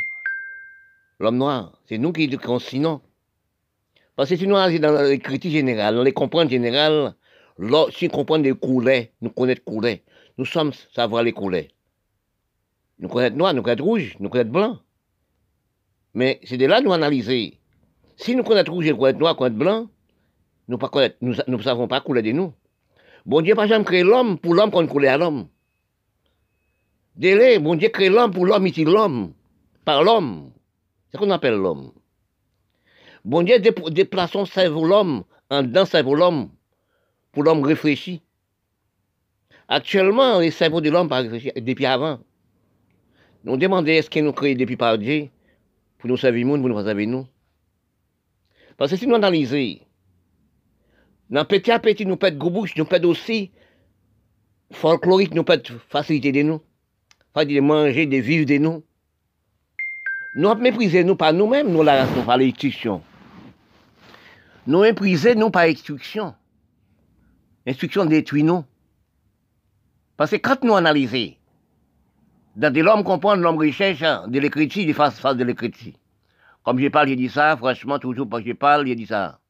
L'homme noir, c'est nous qui sinon. Parce que si nous dans les critiques générales, dans les compréhensions générales, si nous comprenons des couleurs, nous connaissons les couleurs, nous sommes savoir les couleurs. Nous connaissons noir, nous connaissons rouge, nous connaissons blanc. Mais c'est de là nous analyser. Si nous connaissons rouge, nous connaissons noir, nous connaissons blanc, nous ne savons pas couler de nous. Bon Dieu pas jamais créé l'homme pour l'homme qu'on coulait à l'homme. Délai, bon Dieu crée l'homme pour l'homme, ici l'homme, par l'homme. C'est ce qu'on appelle l'homme. Bon Dieu déplace son cerveau l'homme, en dedans cerveau l'homme, pour l'homme réfléchir. Actuellement, le cerveau de l'homme depuis avant. Nous demandons est-ce qu'il nous crée depuis par Dieu, pour nous servir pour nous servir nous? Parce que si nous analysons, dans petit à petit, nous perdons gros bouche, nous perdons aussi folklorique, nous perdons facilité de nous, facilité de manger, de vivre de nous. Nous méprisons nous par nous-mêmes, nous la raison, par l'institution. Nous méprisons nous par instruction. Instruction détruit nous. Parce que quand nous analysons, dans de l'homme comprend, l'homme recherche de l'écriture, de face face de l'écriture. Comme je parle, j'ai dit ça, franchement, toujours quand je parle, j'ai dit ça.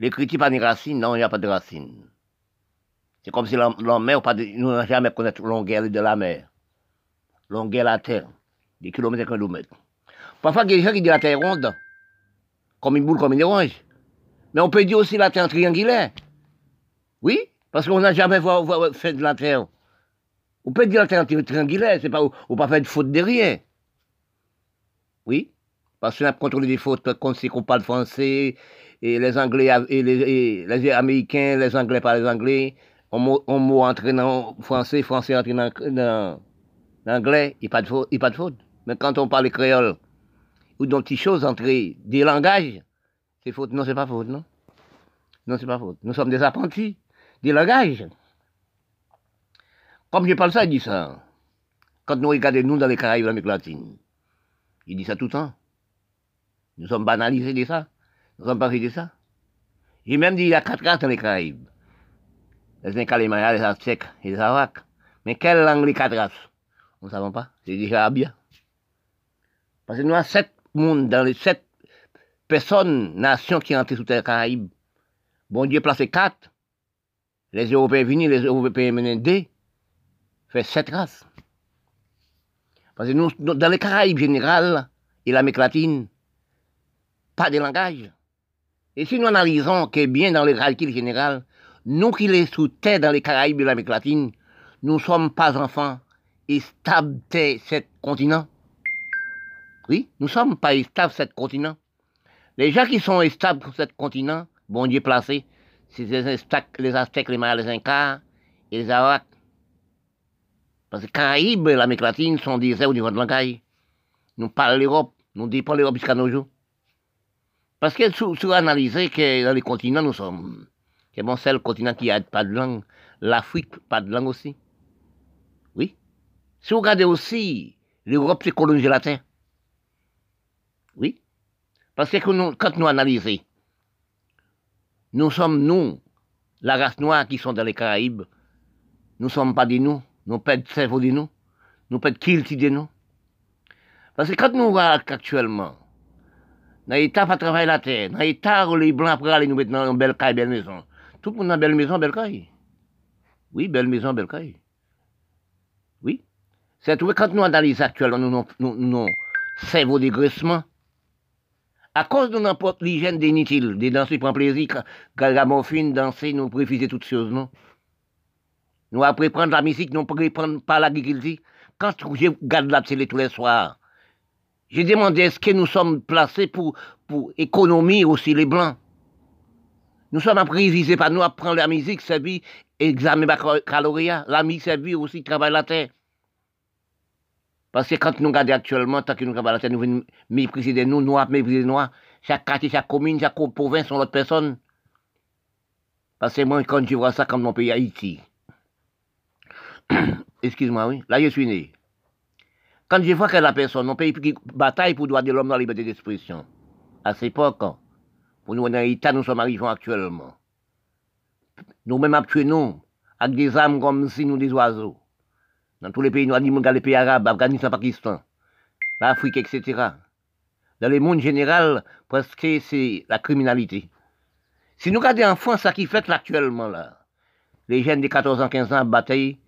L'écriture pas de racine, non, il n'y a pas de racine. C'est comme si l'homme mer, nous n'avons jamais connaître la longueur de la mer. Longueur de la terre, des kilomètres et kilomètres. Parfois, il y a des gens qui disent la terre ronde comme une boule, comme une orange. Mais on peut dire aussi la terre triangulaire. Oui, parce qu'on n'a jamais fait de la terre. On peut dire la terre triangulaire, c'est pas, on pas fait de faute de rien. Oui, parce qu'on a contrôlé des fautes quand c'est qu'on parle français, et les Anglais, et les, Américains, les Anglais par les Anglais, on mot entré dans français, français entré dans, l'anglais, il n'y a pas de faute. Mais quand on parle créole, ou petites choses entre des langages, c'est faute. Non, c'est pas faute, non. Non, c'est pas faute. Nous sommes des apprentis des langages. Comme je parle ça, il dit ça. quand nous regardons nous dans les Caraïbes, l'Amérique latine, il dit ça tout le temps. Nous sommes banalisés de ça. Nous sommes pas de ça. J'ai même dit il y a quatre races dans les Caraïbes. Les Incas, les Mayas, les Aztèques et les Arawaks. Mais quelle langue les quatre races? Nous ne savons pas. C'est déjà bien. Parce que nous avons sept mondes dans les sept personnes, nations qui entrent sous les Caraïbes. Bon Dieu placé quatre. Les Européens venus, les Européens menés. Fait sept races. Parce que nous, dans les Caraïbes générales et l'Amérique latine, pas de langage. Et si nous analysons que bien dans les calculs général, nous qui les sous terre dans les Caraïbes et l'Amérique latine, nous ne sommes pas enfants et stables de ce continent. Oui, nous ne sommes pas stables de ce continent. Les gens qui sont stables sur ce continent, bon Dieu placé, c'est les les, Aztèques, les Mayas, les Incas et les Arawaks. Parce que Caraïbes et l'Amérique latine sont des au niveau de langage. Nous parlons l'Europe, nous dépendons l'Europe jusqu'à nos jours. Parce que si analyser que dans les continents, nous sommes, c'est bon, c'est le continent qui n'a pas de langue. L'Afrique, pas de langue aussi. Oui. Si vous regardez aussi, l'Europe, c'est coloniser la terre. Oui. Parce que quand nous analysons, nous sommes, nous, la race noire qui sont dans les Caraïbes, nous ne sommes pas des nous. Nous pas de cerveau de nous. Nous pas de kilti de nous. Parce que quand nous voyons actuellement, dans l'état pas travailler la terre, dans l'état où les blancs pour aller nous mettre dans une belle maison. Tout le monde dans belle maison, belle caille. Oui, belle maison, belle caille. Oui. C'est tout quand nous analysons actuellement nous, nous, nous, cerveau dégraissement, à cause de n'importe l'hygiène inutile, des danser prendre plaisir, quand la morphine, danser, nous préfiser toutes choses, non? Nous après prendre la musique, nous prendre pas l'agriculture. Quand je regarde la télé tous les soirs, j'ai demandé est-ce que nous sommes placés pour, pour économie aussi les blancs? Nous sommes prévisés par nous à prendre la musique, c'est vie, examen baccalauréat. La musique, c'est vie aussi, travail la terre. Parce que quand nous regardons actuellement, tant que nous terre, nous venons mépriser nous, noirs, mépriser des noirs. Chaque quartier, chaque commune, chaque province sont l'autre personne. Parce que moi, quand je vois ça comme mon pays Haïti, excuse-moi, oui, là je suis né. Quand je vois que la personne, mon pays qui bataille pour droit de l'homme dans la liberté d'expression, à cette époque, pour nous, dans l'état, nous sommes arrivés actuellement. Nous-mêmes, actuellement, avec des âmes comme si nous des oiseaux. Dans tous les pays noirs, les pays arabes, Afghanistan, Pakistan, l'Afrique, etc. Dans le monde général, presque c'est la criminalité. Si nous regardons en France, ce qui fait actuellement là, les jeunes de 14 ans, 15 ans bataillent,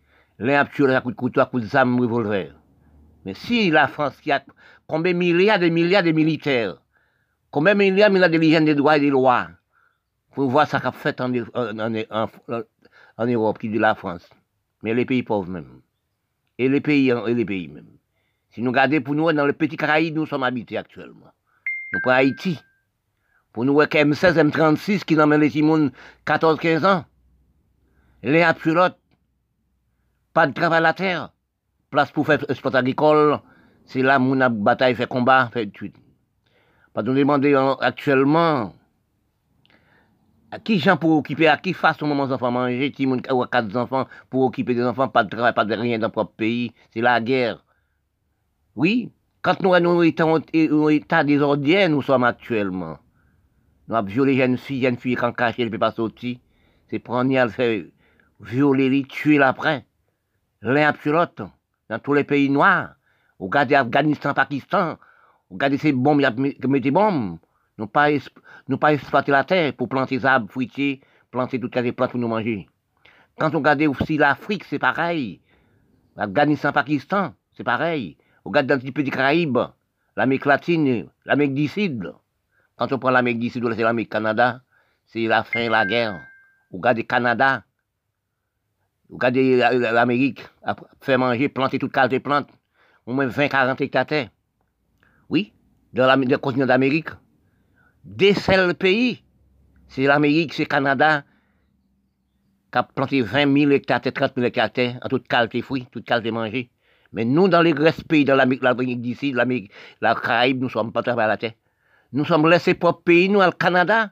L'un a tué à coup de couteau, à coup de zame, revolver. Mais si la France a combien de milliards de milliards de militaires, combien de milliards de milliards de légendes des droits et des lois, pour voir ce qu'a fait en, en, Europe, qui dit la France. Mais les pays pauvres même. Et les pays, et les pays même. Si nous regardons pour nous, dans le petit Caraïbe, nous sommes habités actuellement. Nous prenons Haïti. Pour nous, M16, M36 qui emmène les Simons 14-15 ans. Les l'autre pas de travail à la terre. Place pour faire sport agricole, c'est là où on a bataille, fait combat, fait. Pas nous demander actuellement qui gens pour occuper, à qui moment des enfants manger, qui ou quatre enfants pour occuper des enfants, pas de travail, pas de rien dans le propre pays, c'est la guerre. Oui, quand nous sommes en état désordre, nous sommes actuellement. Nous avons violé jeunes filles, jeunes filles quand cachées, elles ne peuvent pas sortir. C'est prendre, faire violer, tuer l'après l'un après l'autre, dans tous les pays noirs. Regardez Afghanistan, Pakistan, regardez ces bombes, il y a des bombes. Nous pas, nous pas exploiter la terre pour planter des arbres fruitiers, planter toutes les plantes pour nous manger. Quand on regarde aussi l'Afrique, c'est pareil. Afghanistan, Pakistan, c'est pareil. Regarde dans le petit Caraïbes, l'Amérique latine, l'Amérique du Sud. Quand on prend l'Amérique du Sud, c'est l'Amérique Canada, c'est la fin de la guerre. Regardez Canada, Regardez l'Amérique, faire manger, planter toute qualité de plantes, au moins 20-40 hectares. Oui, dans le continent d'Amérique. Des seuls pays, c'est l'Amérique, c'est le Canada, qui a planté 20 000 hectares, 30 000 hectares, en toute qualité fruits, toute qualité manger. Mais nous, dans les grands pays, dans l'Amérique d'ici, l'Amérique, la Caraïbe, nous ne sommes pas travaillés à la terre. Nous sommes laissés pour pays, nous, au Canada,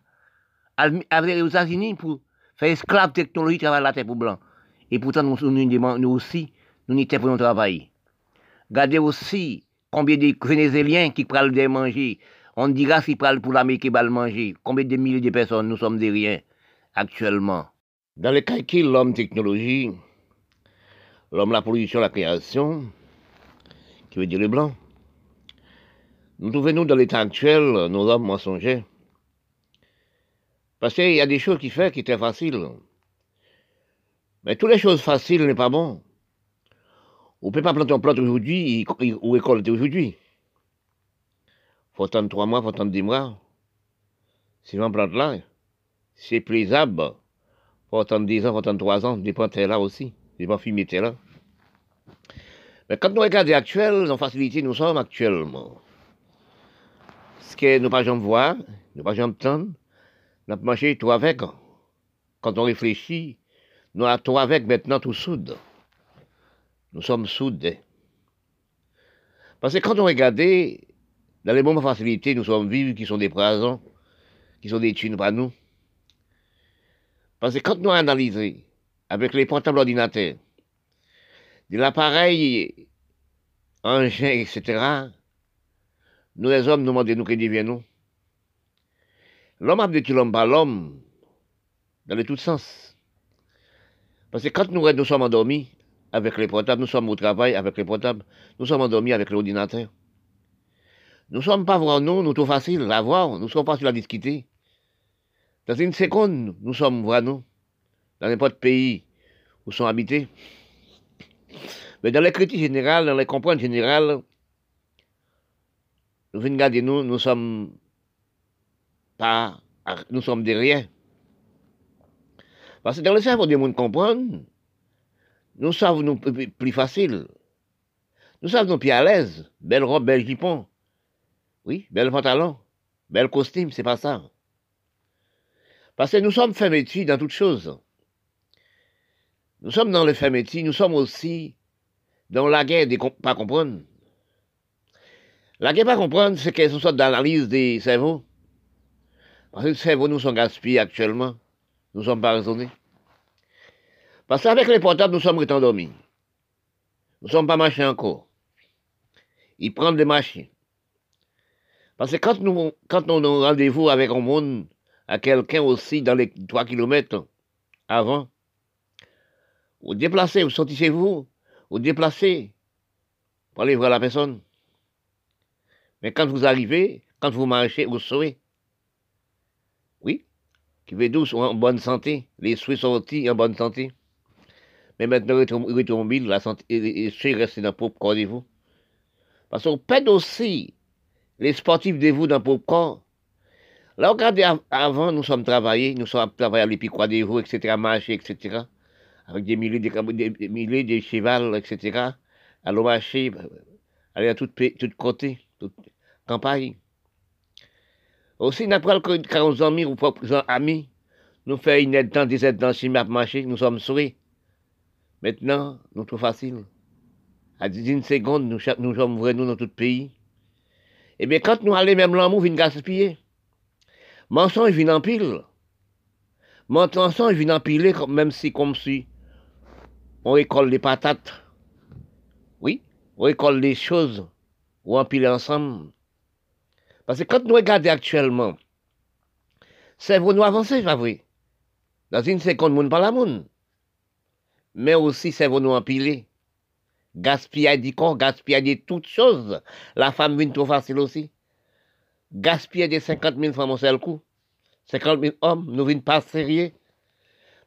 avec les États-Unis, pour faire esclave technologie, travailler la terre pour blanc. Et pourtant, nous, nous, nous aussi, nous n'étions pas travailler. Regardez aussi combien de Vénézuéliens qui prennent des manger. On dira s'ils prennent pour l'Amérique qui le manger. Combien de milliers de personnes, nous sommes des riens actuellement? Dans le calcul, l'homme technologie, l'homme la production, la création, qui veut dire le blanc. Nous trouvons-nous dans l'état actuel, nos hommes mensongers? Parce qu'il y a des choses qui font qui étaient faciles. Mais toutes les choses faciles n'est pas bon. On ne peut pas planter un plant aujourd'hui ou récolter aujourd'hui? Faut attendre trois mois, faut attendre dix mois. Si on plante là, c'est plaisable. Faut attendre dix ans, faut attendre trois ans, dépend là aussi, dépend fumer là. Mais quand nous regardons actuel, en facilité, nous sommes actuellement. Ce que nous pas jamais voir, nous pas jamais entendre, nous avons mangé tout avec. Quand on réfléchit, nous avons tout avec maintenant tout soude. Nous sommes soudés. Parce que quand on regarde, dans les moments de facilité, nous sommes vivants qui sont des présents, qui sont des thunes pas nous. Parce que quand nous analysons avec les portables ordinateurs, de l'appareil, engin, etc., nous les hommes nous demandons nous que deviennent-nous. L'homme a dit l'homme par l'homme, dans les tous sens. Parce que quand nous sommes endormis, avec les portables, nous sommes au travail avec les portables, nous sommes endormis avec l'ordinateur. Nous ne sommes pas vraiment nous, nous, tout facile à voir, nous sommes faciles à discuter. Dans une seconde, nous sommes vraiment dans n'importe pays où sont habités. Mais dans les critiques générales, dans les comprendre générales, nous venons nous, nous sommes pas, nous sommes derrière. Parce que dans le cerveau des monde comprendre, nous savons nous plus facile. Nous savons nous plus à l'aise. Belle robe, belle jupon. Oui, bel pantalon, bel costume, c'est pas ça. Parce que nous sommes faits métiers dans toutes choses. Nous sommes dans le fait métier, nous sommes aussi dans la guerre des pas comprendre. La guerre pas comprendre, c'est qu'elles sont d'analyse des cerveaux. Parce que les cerveaux nous sont gaspillés actuellement. Nous sommes pas raisonnés. Parce qu'avec les portables, nous sommes endormis. Nous ne sommes pas marchés encore. Ils prennent des machines. Parce que quand nous, quand on a rendez-vous avec un monde, à quelqu'un aussi dans les 3 kilomètres avant, vous déplacez, vous sortez chez vous, déplacez pour aller voir la personne. Mais quand vous arrivez, quand vous marchez, vous sauvez. Oui, qui veut dire en bonne santé, les souhaits sortis en bonne santé. Mais maintenant, retombé, la santé, et rester dans le propre corps de vous. Parce qu'on pète aussi les sportifs de vous dans propre corps. Là, regardez, avant, nous sommes travaillés, nous sommes travaillés à l'épicois de vous, etc., marcher, etc., avec des milliers de, des milliers de chevals, etc., à marcher, aller à tout, tout côté, toute campagne. Aussi, n'après que 40 amis ou propres amis, nous faisons une aide dans des aides dans le marché, nous sommes sauvés. Maintenant, nous trop facile. À 10 secondes, nous, sommes vrais, dans tout le pays. Eh bien, quand nous allons même l'amour, vient gaspiller. Mensonge vient en pile. Mensonge vient empiler, même si, comme si, on récolte les patates. Oui, on récolte les choses, on empile ensemble. Parce que quand nous regardons actuellement, c'est vous nous avancer, pas vrai? Dans une seconde, nous ne parle monde mais aussi c'est nous empiler. Gaspiller du corps, gaspiller de toutes choses. La femme vient trop facile aussi. Gaspiller de 50 000 femmes au seul coup. 50 000 hommes, nous venons pas sérieux.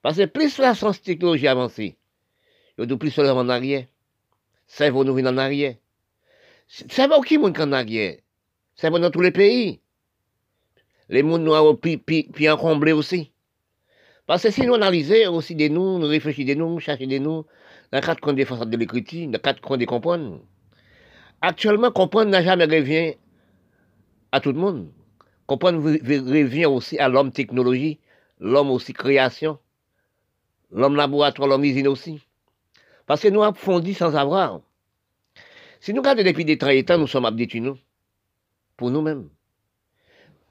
Parce que plus la science technologie avancée, il y a plus seulement en arrière. Cerveau nous vient en arrière. Cerveau qui monte en arrière? Cerveau dans tous les pays. Les mondes nous puis, puis, puis encomblés aussi. Parce que si nous analysons aussi de nous, nous réfléchissons de nous, nous cherchons de nous, dans le cadre des façades de l'écriture, dans le cadre de comprendre. Actuellement, comprendre n'a jamais revient à tout le monde. Comprendre revient aussi à l'homme technologie, l'homme aussi création, l'homme laboratoire, l'homme usine aussi. Parce que nous avons fondi sans avoir. Si nous regardons depuis des 30 ans, nous sommes abdétus, nous, pour nous-mêmes.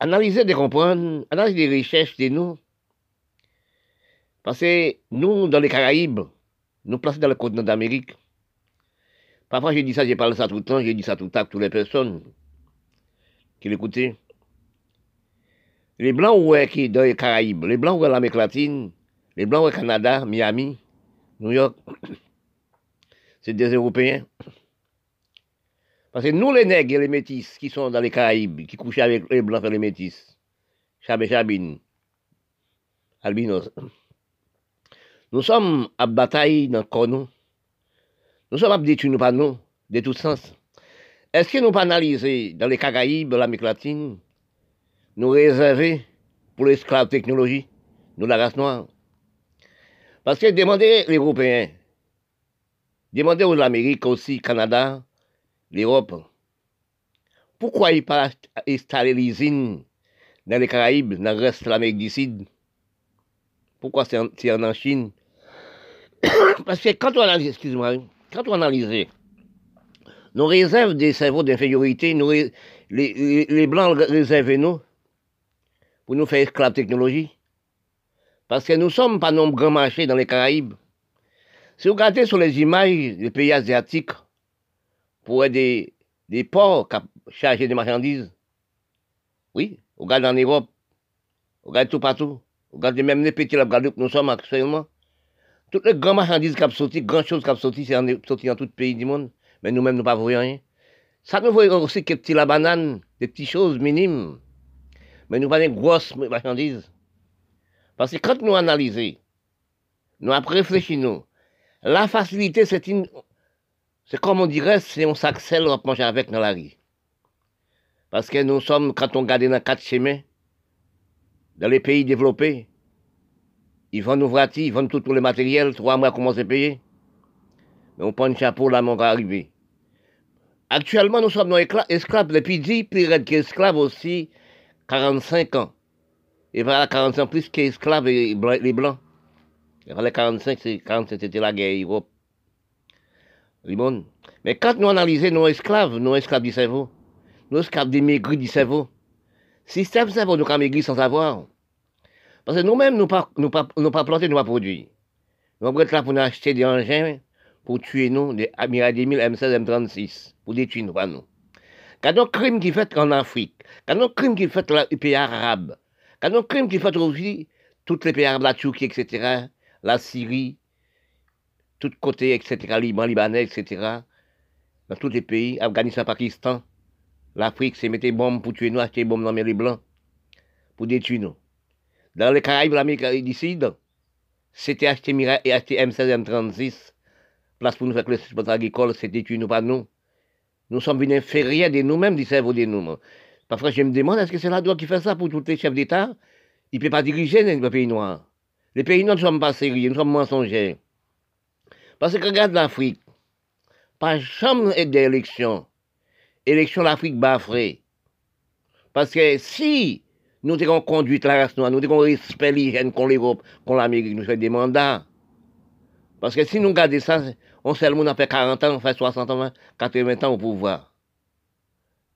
Analyser de comprendre, analyser des recherches de nous, parce que nous, dans les Caraïbes, nous plaçons dans le continent d'Amérique. Parfois, j'ai dit ça, j'ai parlé ça tout le temps, j'ai dit ça tout le temps à toutes les personnes qui l'écoutaient. Les Blancs, ouais, qui dans les Caraïbes, les Blancs, ouais, l'Amérique latine, les Blancs, ouais, Canada, Miami, New York, c'est des Européens. Parce que nous, les nègres et les métis qui sont dans les Caraïbes, qui couchent avec les Blancs et les métis, Chabé Chabine, Albinos, nous sommes à bataille dans le corps, nous. Sommes à détruire pas nous, de tout sens. Est-ce que nous pas analyser dans les Caraïbes, l'Amérique latine, nous réserver pour l'esclave technologie, nous la race noire? Parce que demandez les Européens, demandez aux Amériques aussi, Canada, l'Europe, pourquoi ils pas installer l'usine dans les Caraïbes, dans le reste de l'Amérique du Sud? Pourquoi c'est en, Chine? Parce que quand on analyse, excuse-moi, quand on analyse nos réserves des cerveaux d'infériorité, les, les, les, Blancs réservent nous pour nous faire esclaves technologie. Parce que nous ne sommes pas nombreux marchés dans les Caraïbes. Si vous regardez sur les images des pays asiatiques, pour des, des ports chargés de marchandises, oui, vous regardez en Europe, vous regardez tout partout, vous regardez même les petits laboratoires que nous sommes actuellement, toutes les grandes marchandises qui sont sorties, grandes choses qui sont sorties, c'est sorti dans tout le pays du monde, mais nous-mêmes, nous ne voyons rien. Ça nous voit aussi quelques petits la banane, des petites choses minimes, mais nous pas des grosses marchandises. Parce que quand nous analysons, nous après réfléchissons, la facilité, c'est une, c'est comme on dirait, c'est on s'accèle, on manger avec dans la rue. Parce que nous sommes, quand on regarde dans quatre chemins, dans les pays développés, ils vendent nous ils vendent tout, le matériel, trois mois comment c'est payé. Mais on prend un chapeau là, on va arriver. Actuellement, nous sommes nos esclaves depuis 10 périodes qu'esclaves aussi, 45 ans. Et voilà 45 plus qu'esclaves les blancs. Et voilà 45, c'est 47, c'était la guerre Europe. Mais quand nous analysons nos esclaves, nos esclaves du cerveau, nos esclaves des maigris du cerveau, système cerveau nous avons maigri sans savoir. Parce que nous-mêmes, nous pas, nous pas, pas planter, nous pas produire. Nous sommes là pour nous acheter des engins pour tuer nous, des Amiral 2000, M16, M36, pour détruire nous, pas nous. Quand nos crimes qui fait en Afrique, quand nos crimes qui fait les pays arabes, quand nos crimes qui fait aussi tous les pays arabes, la Turquie, etc., la Syrie, tous côtés, etc., Liban, Libanais, etc., dans tous les pays, Afghanistan, Pakistan, l'Afrique, c'est mettre des bombes pour tuer nous, acheter des bombes dans les blancs, pour détruire nous. Dans les Caraïbes, l'Amérique du Sud, c'était Mira et acheter M16, M36, place pour nous faire que le support agricole, c'est détruire nous, pas nous. Nous sommes venus inférieurs de nous-mêmes, du cerveau de nous. Parfois, je me demande, est-ce que c'est la droite qui fait ça pour tous les chefs d'État? Il ne peut pas diriger les pays noirs. Les pays noirs ne sont pas sérieux, nous sommes mensongers. Parce que regarde l'Afrique, pas jamais d'élection. Élection l'Afrique baffrée. Parce que si nous avons conduit la race noire, nous avons respect l'hygiène qu'on l'Europe, qu'on l'Amérique, nous fait des mandats. Parce que si nous regardons ça, on monde a fait 40 ans, on fait 60 ans, 80 ans au pouvoir.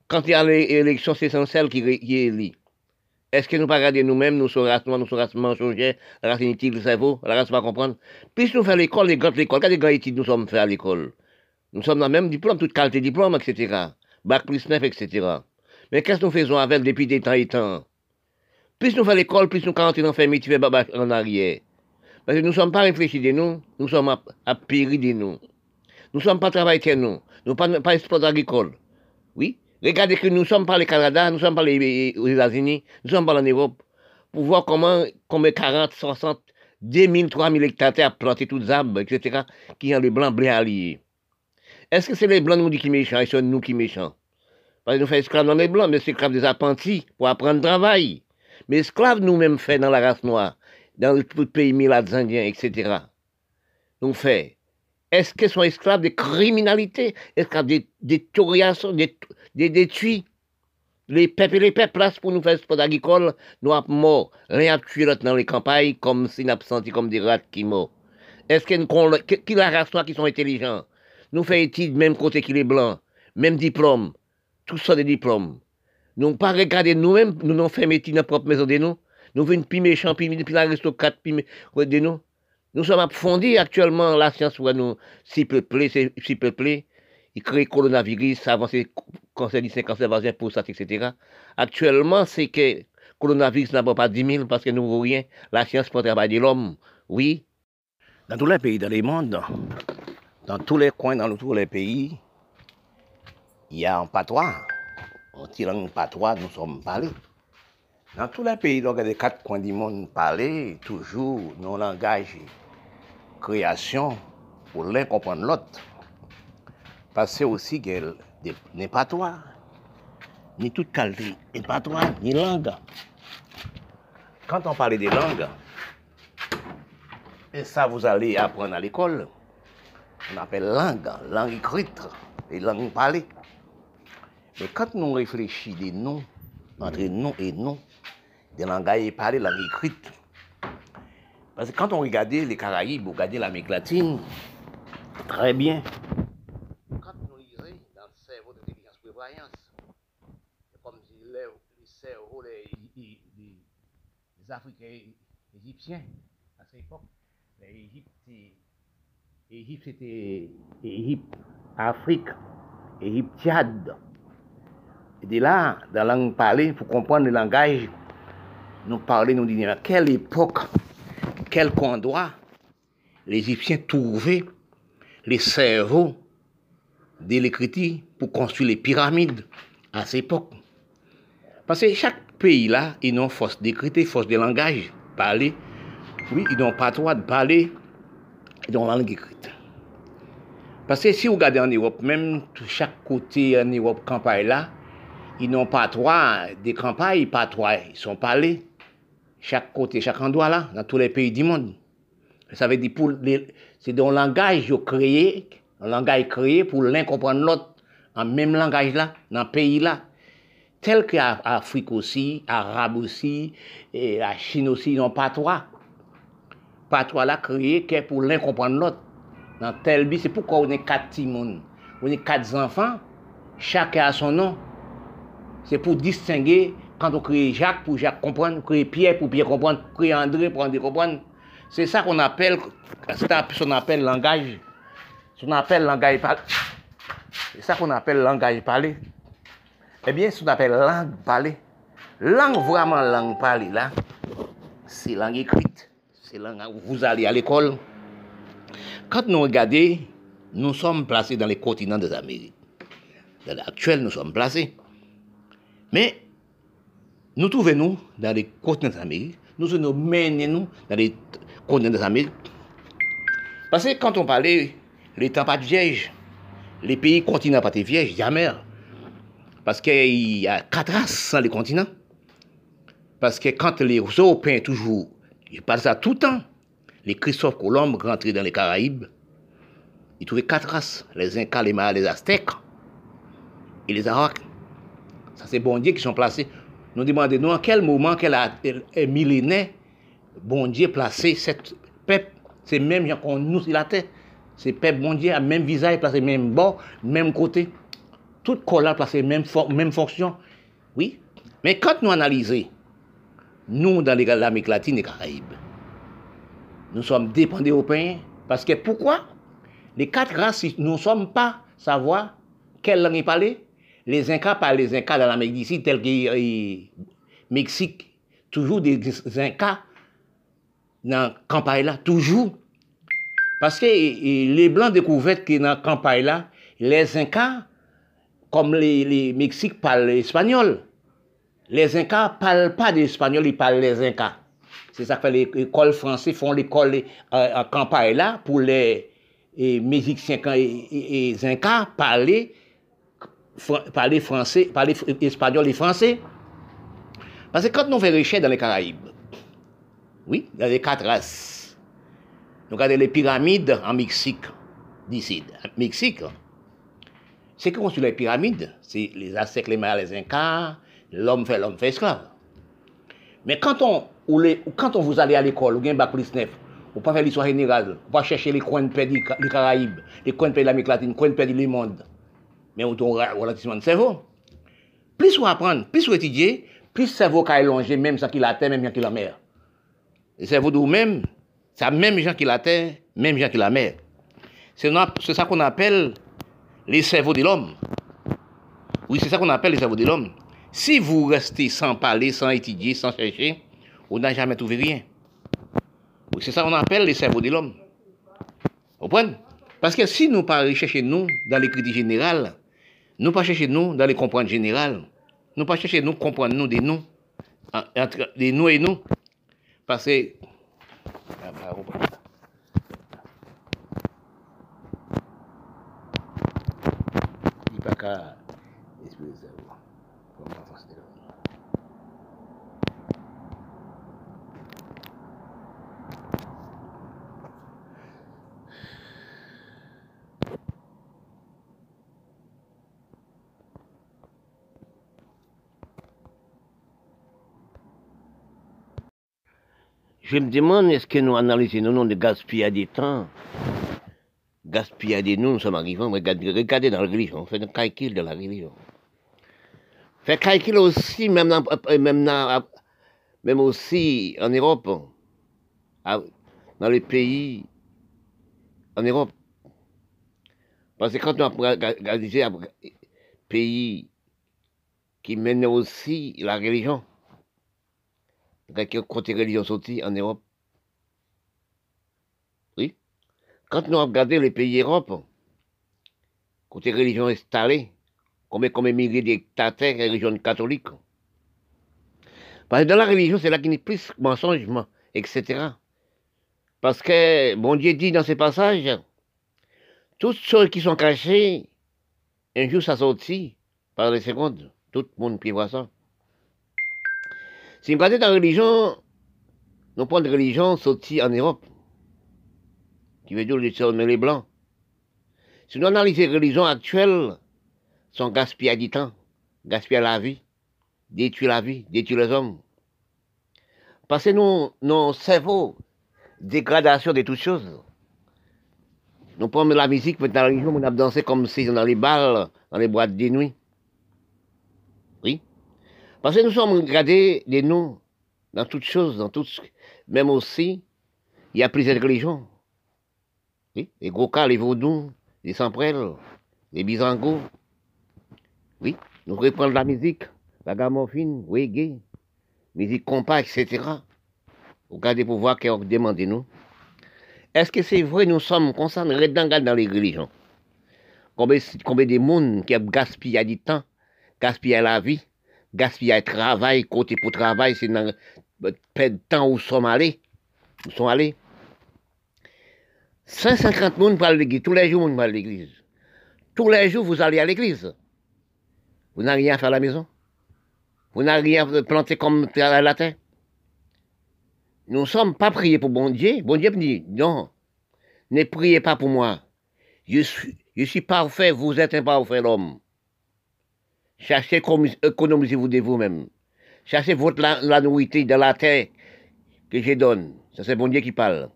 Quand il y a l'élection, c'est essentiel qui, qui est élu. Est-ce que nous pas regarder nous-mêmes, nous sommes race noire, nous sommes race mensongère, la race inutile, le cerveau, la race pas comprendre Puis nous faisons l'école, les grandes l'école, quelles grandes études nous sommes faits à l'école Nous sommes dans le même diplôme, toute qualité de diplôme, etc. Bac plus 9, etc. Mais qu'est-ce que nous faisons avec depuis des temps et temps? Plus nous faisons l'école, plus nous quand dans famille, tu fais en arrière. Parce que nous ne sommes pas réfléchis de nous, nous sommes à, à de nous. Nous ne sommes pas travailleurs nous, nous ne sommes pas, pas agricole. Oui, Regardez que nous ne sommes pas le Canada, nous ne sommes pas les, États-Unis, nous ne sommes pas en Europe, pour voir comment, comment 40, 60, 2000, 3000 hectares à planter toutes les arbres, etc., qui ont les blancs blancs alliés. Est-ce que c'est les blancs nous qui sont méchants et c'est nous qui méchants? Parce que nous faisons esclaves dans les blancs, mais c'est esclaves des apprentis pour apprendre le travail. Mais esclaves nous-mêmes faits dans la race noire, dans le pays milades indiens, etc. Nous faisons est-ce qu'ils sont esclaves de criminalité, esclaves de, de de, détruits Les peuples les peuples, place pour nous faire sport agricole, nous avons mort, rien tué dans les campagnes, comme si nous senti comme des rats qui morts. Est-ce que qui la race qui sont intelligents Nous faisons études même côté qu'il est blanc, même diplôme, tout ça des diplômes. Nous pas regarder nous-mêmes, nous n'avons fait dans notre propre maison de nous. Nous venons plus méchants, puis l'aristocrate, puis de nous. Nous sommes approfondis actuellement la science pour nous, plaît, s'il peut plaît. il crée coronavirus, avancé cancer du sein, cancer vagin, prostate, etc. Actuellement, c'est que coronavirus n'a pas 10 000 parce que nous ne rien. La science pour travailler de l'homme, oui. Dans tous les pays dans le monde, dans tous les coins, dans tous les pays, il y a un patois. En tirant un patois, nous sommes parlés. Dans tous les pays, donc, les quatre coins du monde parler, toujours, nos langages, création, pour l'un comprendre l'autre. Parce que aussi, il n'est pas toi, ni toute qualité, n'est pas toi, ni langue. Quand on parle des langues, et ça vous allez apprendre à l'école, on appelle langue, langue écrite et langue parlée. Mais quand nous réfléchissons des noms, entre nom et nom, des langages parlés, langue écrite, parce que quand on regardait les Caraïbes, on regardait l'Amérique latine, très bien. Quand nous lisons dans le cerveau de l'intelligence prévoyance, c'est comme si les, les cerveaux des, Africains égyptiens à cette époque, l'Égypte, Égypte c'était Égypte, Afrique. Et de là, dans la langue parlée, pour comprendre le langage, nous parler, nous disons, à quelle époque quel endroit les Égyptiens trouvaient les cerveaux de l'écriture pour construire les pyramides à cette époque. Parce que chaque pays là, ils ont force d'écriture, force de langage, parler. Oui, ils n'ont pas le droit de parler, ils ont langue écrite. Parce que si vous regardez en Europe, même chaque côté en Europe, campagne là, ils n'ont pas droit des campagnes, pas droit, ils sont parlés chaque côté, chaque endroit là, dans tous les pays du monde. Ça veut dire pour c'est un langage créé, un langage créé pour l'un comprendre l'autre, en même langage là, dans le pays là. Tel qu'Afrique aussi, Arabe aussi, et la Chine aussi, ils ont patois. Patois là créé pour l'un comprendre l'autre. Dans tel but, c'est pourquoi on est quatre timons. On est quatre enfants, chacun a son nom. Se pou distingue, kando kreye Jacques pou Jacques kompran, kreye Pierre pou Pierre kompran, kreye André pou André kompran. Se sa kon apel, son apel langaj, son apel langaj pale, se sa kon apel langaj pale, ebyen eh son apel lang pale, lang vwaman lang pale la, se lang ekwit, se lang vous ale al ekol. Kant nou gade, nou som plase dan le kontinant des Amerik. Dan aktuel nou som plase. Mais nous trouvons-nous dans les continents d'Amérique, nous nous menons dans les continents d'Amérique. Parce que quand on parlait, les temps pas de vierge, les pays continents pas de vierge, jamais. Parce qu'il y a quatre races dans les continents. Parce que quand les Européens, toujours, ils parlent ça tout le temps, les Christophe Colomb rentraient dans les Caraïbes, ils trouvaient quatre races, les Incas, les Mayas, les Aztèques et les Arawaks. Ça, c'est bon Dieu qui sont placés nous demandons nous en quel moment qu'elle a millénaire, bon Dieu placé cette peuple, c'est même qu'on nous sur la terre. C'est peuple bon Dieu a même visage placé même bord, même côté. Tout corps placé même, même fonction. Oui. Mais quand nous analysons, nous dans l'Amérique latine et Caraïbes, nous sommes dépendants européens. Parce que pourquoi? Les quatre races, nous ne sommes pas savoir quelle langue est parlée les Incas par les Incas dans l'Amérique d'ici, tel que le Mexique, toujours des Incas dans la campagne là, toujours. Parce que les Blancs découvrent que dans la campagne là, les Incas, comme les, les Mexiques parlent l'espagnol, les Incas ne parlent pas d'espagnol, ils parlent les Incas. C'est ça que les écoles françaises font l'école en campagne là pour les, Mexicains et, les Incas parler parler français, parler espagnol et français. Parce que quand nous faisons dans les Caraïbes, oui, dans les quatre races, nous regardons les pyramides en Mexique, d'ici, Mexique, c'est que construit les pyramides, c'est les Aztèques, les Mayas, les Incas, l'homme fait l'homme fait esclave. Mais quand on, ou les, quand on vous allez à l'école, ou un bac plus neuf, on pas faire l'histoire générale, on va chercher les coins de pays des Caraïbes, les coins de pays de l'Amérique latine, les coins de pays du monde mais on a relativement de cerveau. Plus on apprend, plus on étudie, plus le cerveau est allongé, même sans qu'il a terre, même sans qu'il a mer. Le cerveau de vous-même, c'est même gens qui la terre, même gens qui la mer. C'est ça qu'on appelle les cerveaux de l'homme. Oui, c'est ça qu'on appelle les cerveaux de l'homme. Si vous restez sans parler, sans étudier, sans chercher, vous n'avez jamais trouvé rien. Oui, c'est ça qu'on appelle les cerveaux de l'homme. Vous comprenez? Parce que si nous ne chercher nous dans les critiques générales, nous pas chercher nous dans les comprendre générales, nous pas chercher nous comprendre nous des nous, entre des nous et nous, parce que ka esprit Je me demande, est-ce que nous analysons nom de gaspillage des temps? Gaspiller nous, nous sommes arrivés, regardez dans la religion, on fait un calcul de la religion. Fait calcul aussi, même, dans, euh, même, même aussi en Europe, dans les pays en Europe. Parce que quand on regarde les pays qui mènent aussi la religion, religion en Europe, Quand nous regardons les pays d'Europe, côté religion installée, combien, combien milliers et religion catholique. Parce que dans la religion, c'est là qu'il y a plus de mensonges, etc. Parce que bon Dieu dit dans ces passages, toutes choses qui sont cachées, un jour ça sortit par les secondes. Tout le monde peut voir ça. Vous regardez dans la religion, nous prenons de religion sortie en Europe qui veut dire les les blancs. Si nous analysons les religions actuelles, sont gaspillées du temps, gaspillent la vie, détruisent la vie, détruisent les hommes. Parce que nos cerveaux, dégradation de toutes choses. Nous prenons la musique, dans la religion, on a dansé comme si dans les balles, dans les boîtes de nuit. Parce que nous sommes regardés de nous, dans toutes choses, dans toutes, même aussi, il y a plusieurs religions. Oui, les Goka, les Vaudous, les Samprel, les Bizangos. Oui, nous reprenons la musique, la gamophine, reggae, musique compas, etc. Regardez pour voir qu'on demande nous. Est-ce que c'est vrai nous sommes concernés dans les religions? Combien, combien de monde qui a gaspillé du temps, gaspillé la vie, gaspillé le travail, côté pour travail, c'est dans de temps où nous sommes allés. Nous sommes allés. 150 personnes à l'église. Tous les jours, vous à l'église. Tous les jours, vous allez à l'église. Vous n'avez rien à faire à la maison. Vous n'avez rien à planter comme à la terre. Nous ne sommes pas priés pour bon Dieu. Bon Dieu me dit, non, ne priez pas pour moi. Je suis, parfait, vous êtes imparfait l'homme. Cherchez, économisez-vous de vous-même. Cherchez votre la, de la terre que je donne. Ça, c'est bon Dieu qui parle.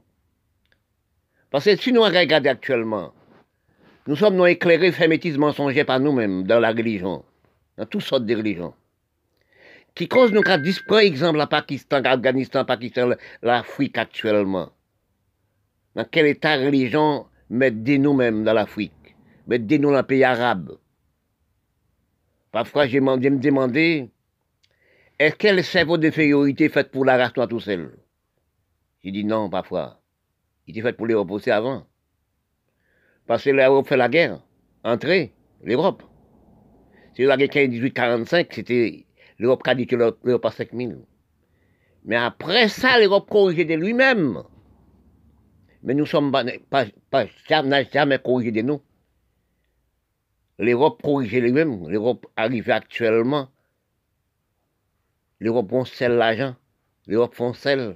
Parce que si nous regardons actuellement, nous sommes nous éclairés, fermétisme mensonger par nous-mêmes dans la religion, dans toutes sortes de religions. Qui cause nous qu'à par exemple, la Pakistan, l'Afghanistan, Pakistan, l'Afrique actuellement. Dans quel état religion met nous-mêmes dans l'Afrique, met nous dans le pays arabe. Parfois, je me demandé, est-ce que le cerveau de féorité fait pour la race tout seul? J'ai dit non, parfois. Il était fait pour l'Europe aussi avant. Parce que l'Europe fait la guerre. Entrer, l'Europe. C'est la guerre 1845, c'était l'Europe qui a dit que l'Europe a 5000. Mais après ça, l'Europe corrigé de lui-même. Mais nous sommes pas, pas, jamais, jamais corrigé de nous. L'Europe corrigé lui-même. L'Europe arrive actuellement. L'Europe foncelle l'argent. L'Europe foncelle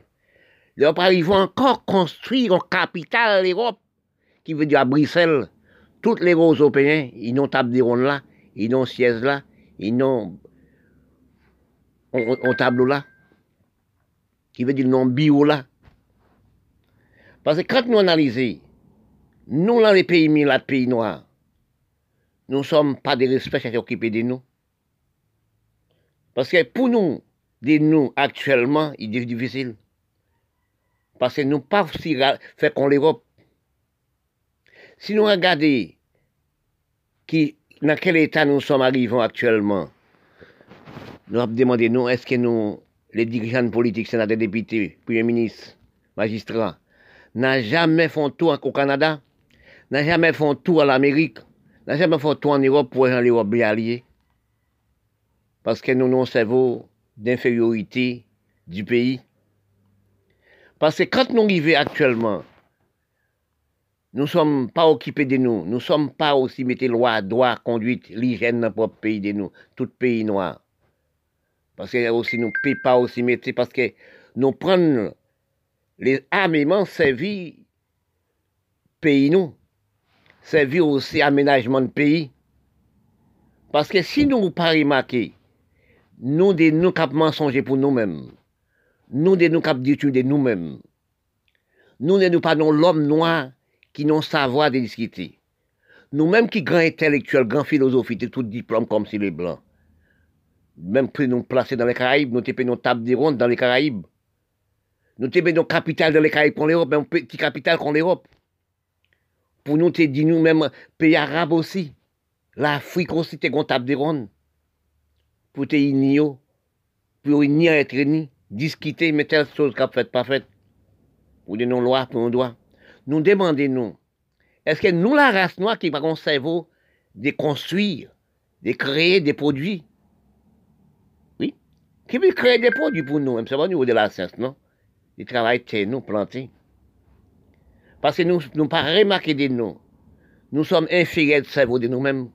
L'Europe arrive encore construire une capitale l'Europe, qui veut dire à Bruxelles. Toutes les Européens, ils n'ont table de là, ils n'ont siège là, ils n'ont un tableau là, qui veut dire non bio là. Parce que quand nous analysons, nous, dans les pays mis pays noirs, nous ne sommes pas des respects à s'occuper de nous. Parce que pour nous, de nous actuellement, il est difficile. Parce que nous pas si fait qu'on l'Europe. Si nous regardons qui, dans quel état nous sommes arrivés actuellement. Nous avons demandé, nous, est-ce que nous, les dirigeants politiques, sénateurs, députés, premiers ministres, magistrats, n'ont jamais fait un tour au Canada, n'ont jamais fait un tour en Amérique, fait un tour en Europe pour aller bien alliée. Parce que nous, nous cerveau d'infériorité du pays. Parce que quand nous vivons actuellement, nous ne sommes pas occupés de nous. Nous ne sommes pas aussi mettez loi, droit, conduite, l'hygiène dans notre pays de nous, tout pays noir. Parce que nous ne pas aussi mettre, parce que nous prenons les armements servis pays nous, servis aussi aménagement de pays. Parce que si nous pas remarquer, nous de nous cap mensonger pour nous-mêmes, nous de nous cap de nous-mêmes, nous ne nous pas l'homme noir qui n'ont savoir de discuter. Nous-mêmes qui grands intellectuels, grands philosophes, tout diplôme comme si les blancs. Même pour nous placer dans les Caraïbes, nous avons nos tables de ronde dans les Caraïbes. Nous avons nos capitales dans les Caraïbes qu'on l'Europe, même petit capital qu'on l'Europe. Pour nous, tu dit nous-mêmes, pays arabes aussi. L'Afrique aussi, tu une table de ronde. Pour te ignorer, pour ni être ni, discuter, mais telle chose qu'a fait, pas fait. Pour des non-lois, pour nos droits nous demandons, est-ce que nous, la race noire, qui avons un cerveau de construire, de créer des produits? Oui Qui veut créer des produits pour nous? C'est pas au niveau de la science, non? Ils travaillent chez nous, plantés. Parce que nous ne pas remarquer de nous. Nous sommes inférieurs de cerveau de nous-mêmes.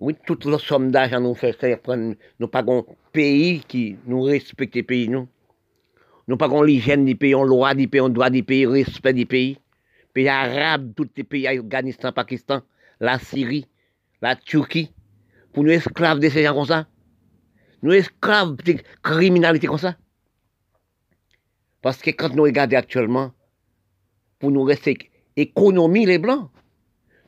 Oui, toute la somme d'argent nous fait faire prendre, pas un pays qui nous respecte pays, nous. Nous pas l'hygiène du pays, on loi du pays, on droit du pays, respect du pays. Pays arabes, tous les pays, Afghanistan, Pakistan, la Syrie, la Turquie, pour nous esclaves de ces gens comme ça. Nous esclaves de criminalité comme ça. Parce que quand nous regardons actuellement, pour nous rester économie les blancs,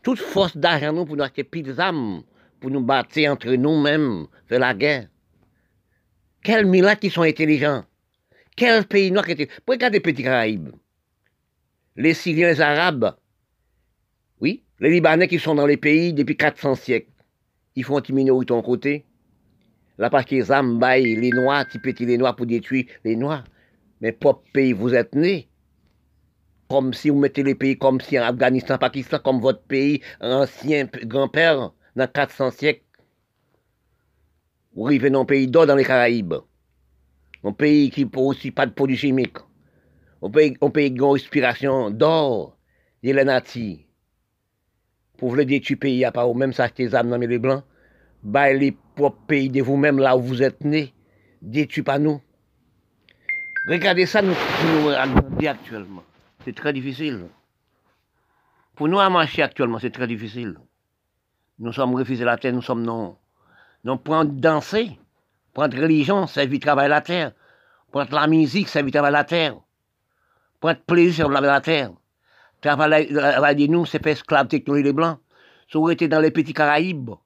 toute force d'argent nous pour nous acheter plus d'armes, pour nous battre entre nous-mêmes, faire la guerre. Quels miracles qui sont intelligents? Quel pays noir qui était. Regardez petits Caraïbes. Les Syriens, les Arabes. Oui, les Libanais qui sont dans les pays depuis 400 siècles. Ils font une minorité en côté. Là, parce qu'ils les Noirs, petit petit les Noirs pour détruire les Noirs. Mais propre pays, vous êtes nés. Comme si vous mettez les pays comme si en Afghanistan, Pakistan, comme votre pays, ancien grand-père, dans 400 siècles. Vous arrivez dans un pays d'or dans les Caraïbes un pays qui n'a aussi pas de produits chimiques, un pays, qui a une respiration d'or, de la nature. Pour le détruire pays, à part même s'acheter des âmes dans les blancs, bah les propres pays de vous-même là où vous êtes nés, détruisez pas nous. Regardez ça, nous, nous actuellement. C'est très difficile. Pour nous à marcher actuellement, c'est très difficile. Nous sommes refusés la terre, nous sommes non. Nous prenons danser. Prendre religion, c'est vite travailler la terre. Prendre la musique, c'est vite travailler la terre. Prendre plaisir, c'est la terre. Travailler nous, c'est faire esclave technologie des Blancs. Si vous étiez dans les petits Caraïbes, vous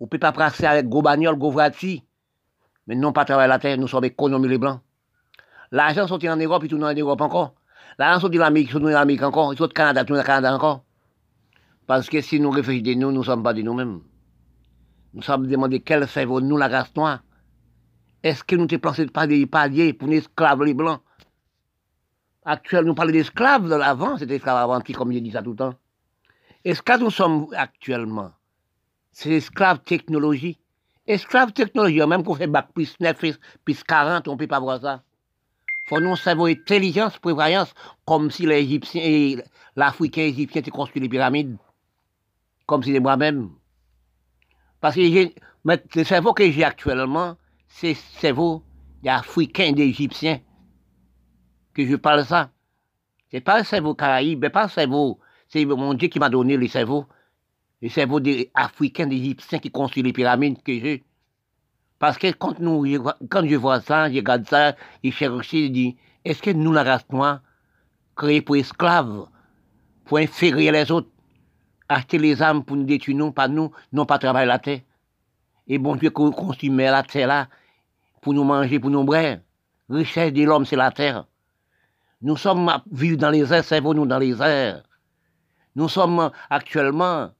ne pouvez pas passer avec gros bagnoles, gros Mais non pas travailler la terre, nous sommes économies les Blancs. L'argent sorti en Europe, il tourne en Europe encore. L'argent sorti de l'Amérique, il tourne en Amérique encore. Il sorti au Canada, tourne au Canada encore. Parce que si nous réfléchissons de nous, nous ne sommes pas de nous-mêmes. Nous sommes demandés quel cerveau nous, la race noire. Est-ce que nous ne pensons pas des paliers pour les esclaves les blancs? Actuellement, nous parlons d'esclaves de l'avant, c'était esclaves avant comme je dis ça tout le temps. Est-ce que nous sommes actuellement C'est esclaves technologie? Esclaves technologie, même qu'on fait bac plus 9, plus 40, on ne peut pas voir ça. Faut nous savoir intelligence, prévoyance, comme si les Égyptiens et l'Africain égyptien construit les pyramides. Comme si c'était moi-même. Parce que le cerveau que j'ai actuellement, c'est cerveau d'Africains, d'Égyptiens que je parle ça. C'est pas le cerveau caraïbe, mais pas le cerveau. C'est mon Dieu qui m'a donné le cerveau. Le cerveau des Africains, d'Égyptiens qui construisent les pyramides que j'ai. Parce que quand, nous, quand je vois ça, je regarde ça, je cherche, je dis, est-ce que nous, la race noire, pour esclaves, pour inférieur les autres, acheter les âmes pour nous détruire, non pas nous, non pas travailler la terre? Et bon Dieu construit la terre là, pour nous manger, pour nous boire. Richesse de l'homme, c'est la terre. Nous sommes vivus dans les airs, cerveau nous dans les airs. Nous sommes actuellement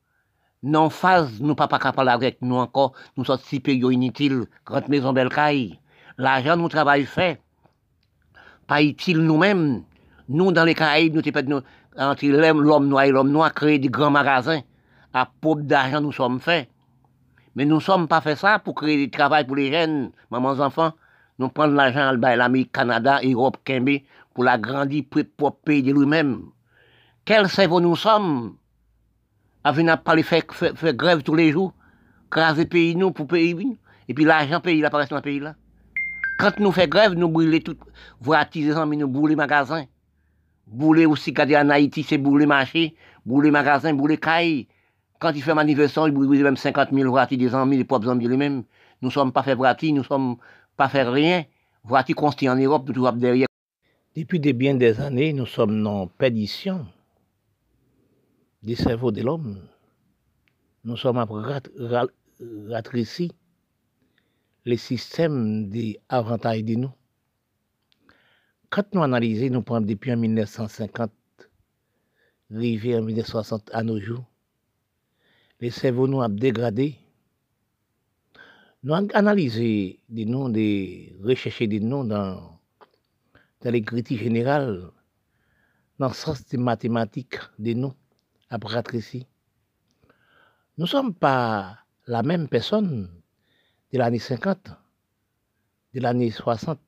non phase, nous pas pas parler avec nous encore, nous sommes si payés inutiles, grande maison belle. L'argent, nous travail fait, pas utile nous-mêmes. Nous, dans les Caraïbes, nous, nous entre l'homme noir et l'homme noir, créer des grands magasins. À pauvre d'argent, nous sommes faits. Mais nous ne sommes pas fait ça pour créer du travail pour les jeunes, mamans, enfants. Nous prenons l'argent à l'Amérique, Canada, Europe, Kembe, pour l'agrandir pour pays de lui-même. Quel cerveau nous sommes? À venir parler, faire, faire, grève tous les jours, craser pays nous pour pays, et puis l'argent pays apparaît dans le pays là. Quand nous faisons grève, nous brûlons tout, voitures, nous brûlons les magasins. Brûler aussi, quand en Haïti, c'est brûler marché, brûler magasins, brûler cailles. Quand il fait un anniversaire, il brûle même 50 000 voitures des amis, les propres amis lui-même. Nous ne sommes pas fait voitures, nous ne sommes pas fait rien. Voitures construites en Europe, tout derrière. Depuis des bien des années, nous sommes en pédition des cerveaux de l'homme. Nous sommes ratrici les systèmes d'avantages de nous. Quand nous analysons, nous prenons depuis 1950, arrivé en 1960 à nos jours, les cerveaux nous ont dégradé. Nous avons analysé des noms, des des noms dans, dans les critiques générales, dans le sens des mathématiques des noms après ici. Nous ne sommes pas la même personne de l'année 50, de l'année 60.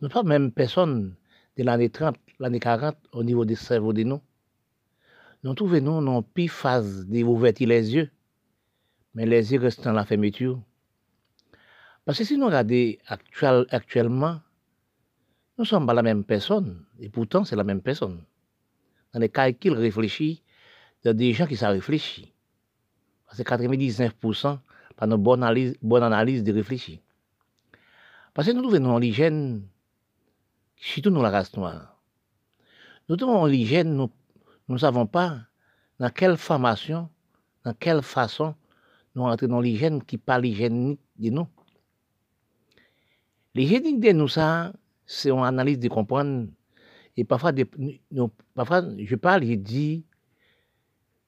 Nous ne sommes pas la même personne de l'année 30, l'année 40 au niveau des cerveaux de nous. Nous trouvons dans pire phase d'ouvrir les yeux, mais les yeux restent dans la fermeture. Parce que si nous regardons actuel, actuellement, nous ne sommes pas la même personne, et pourtant c'est la même personne. Dans les calculs réfléchis, il y a des gens qui savent réfléchir. Parce que 99% par nos bonne analyse, de réfléchir. Parce que nous trouvons l'hygiène, surtout nous la race noire. Nous trouvons l'hygiène, nous ne savons pas dans quelle formation, dans quelle façon nous entrons dans l'hygiène qui parle l'hygiène de nous. L'hygiène de nous, ça, c'est une analyse de comprendre. Et parfois, parfois je parle, je dis,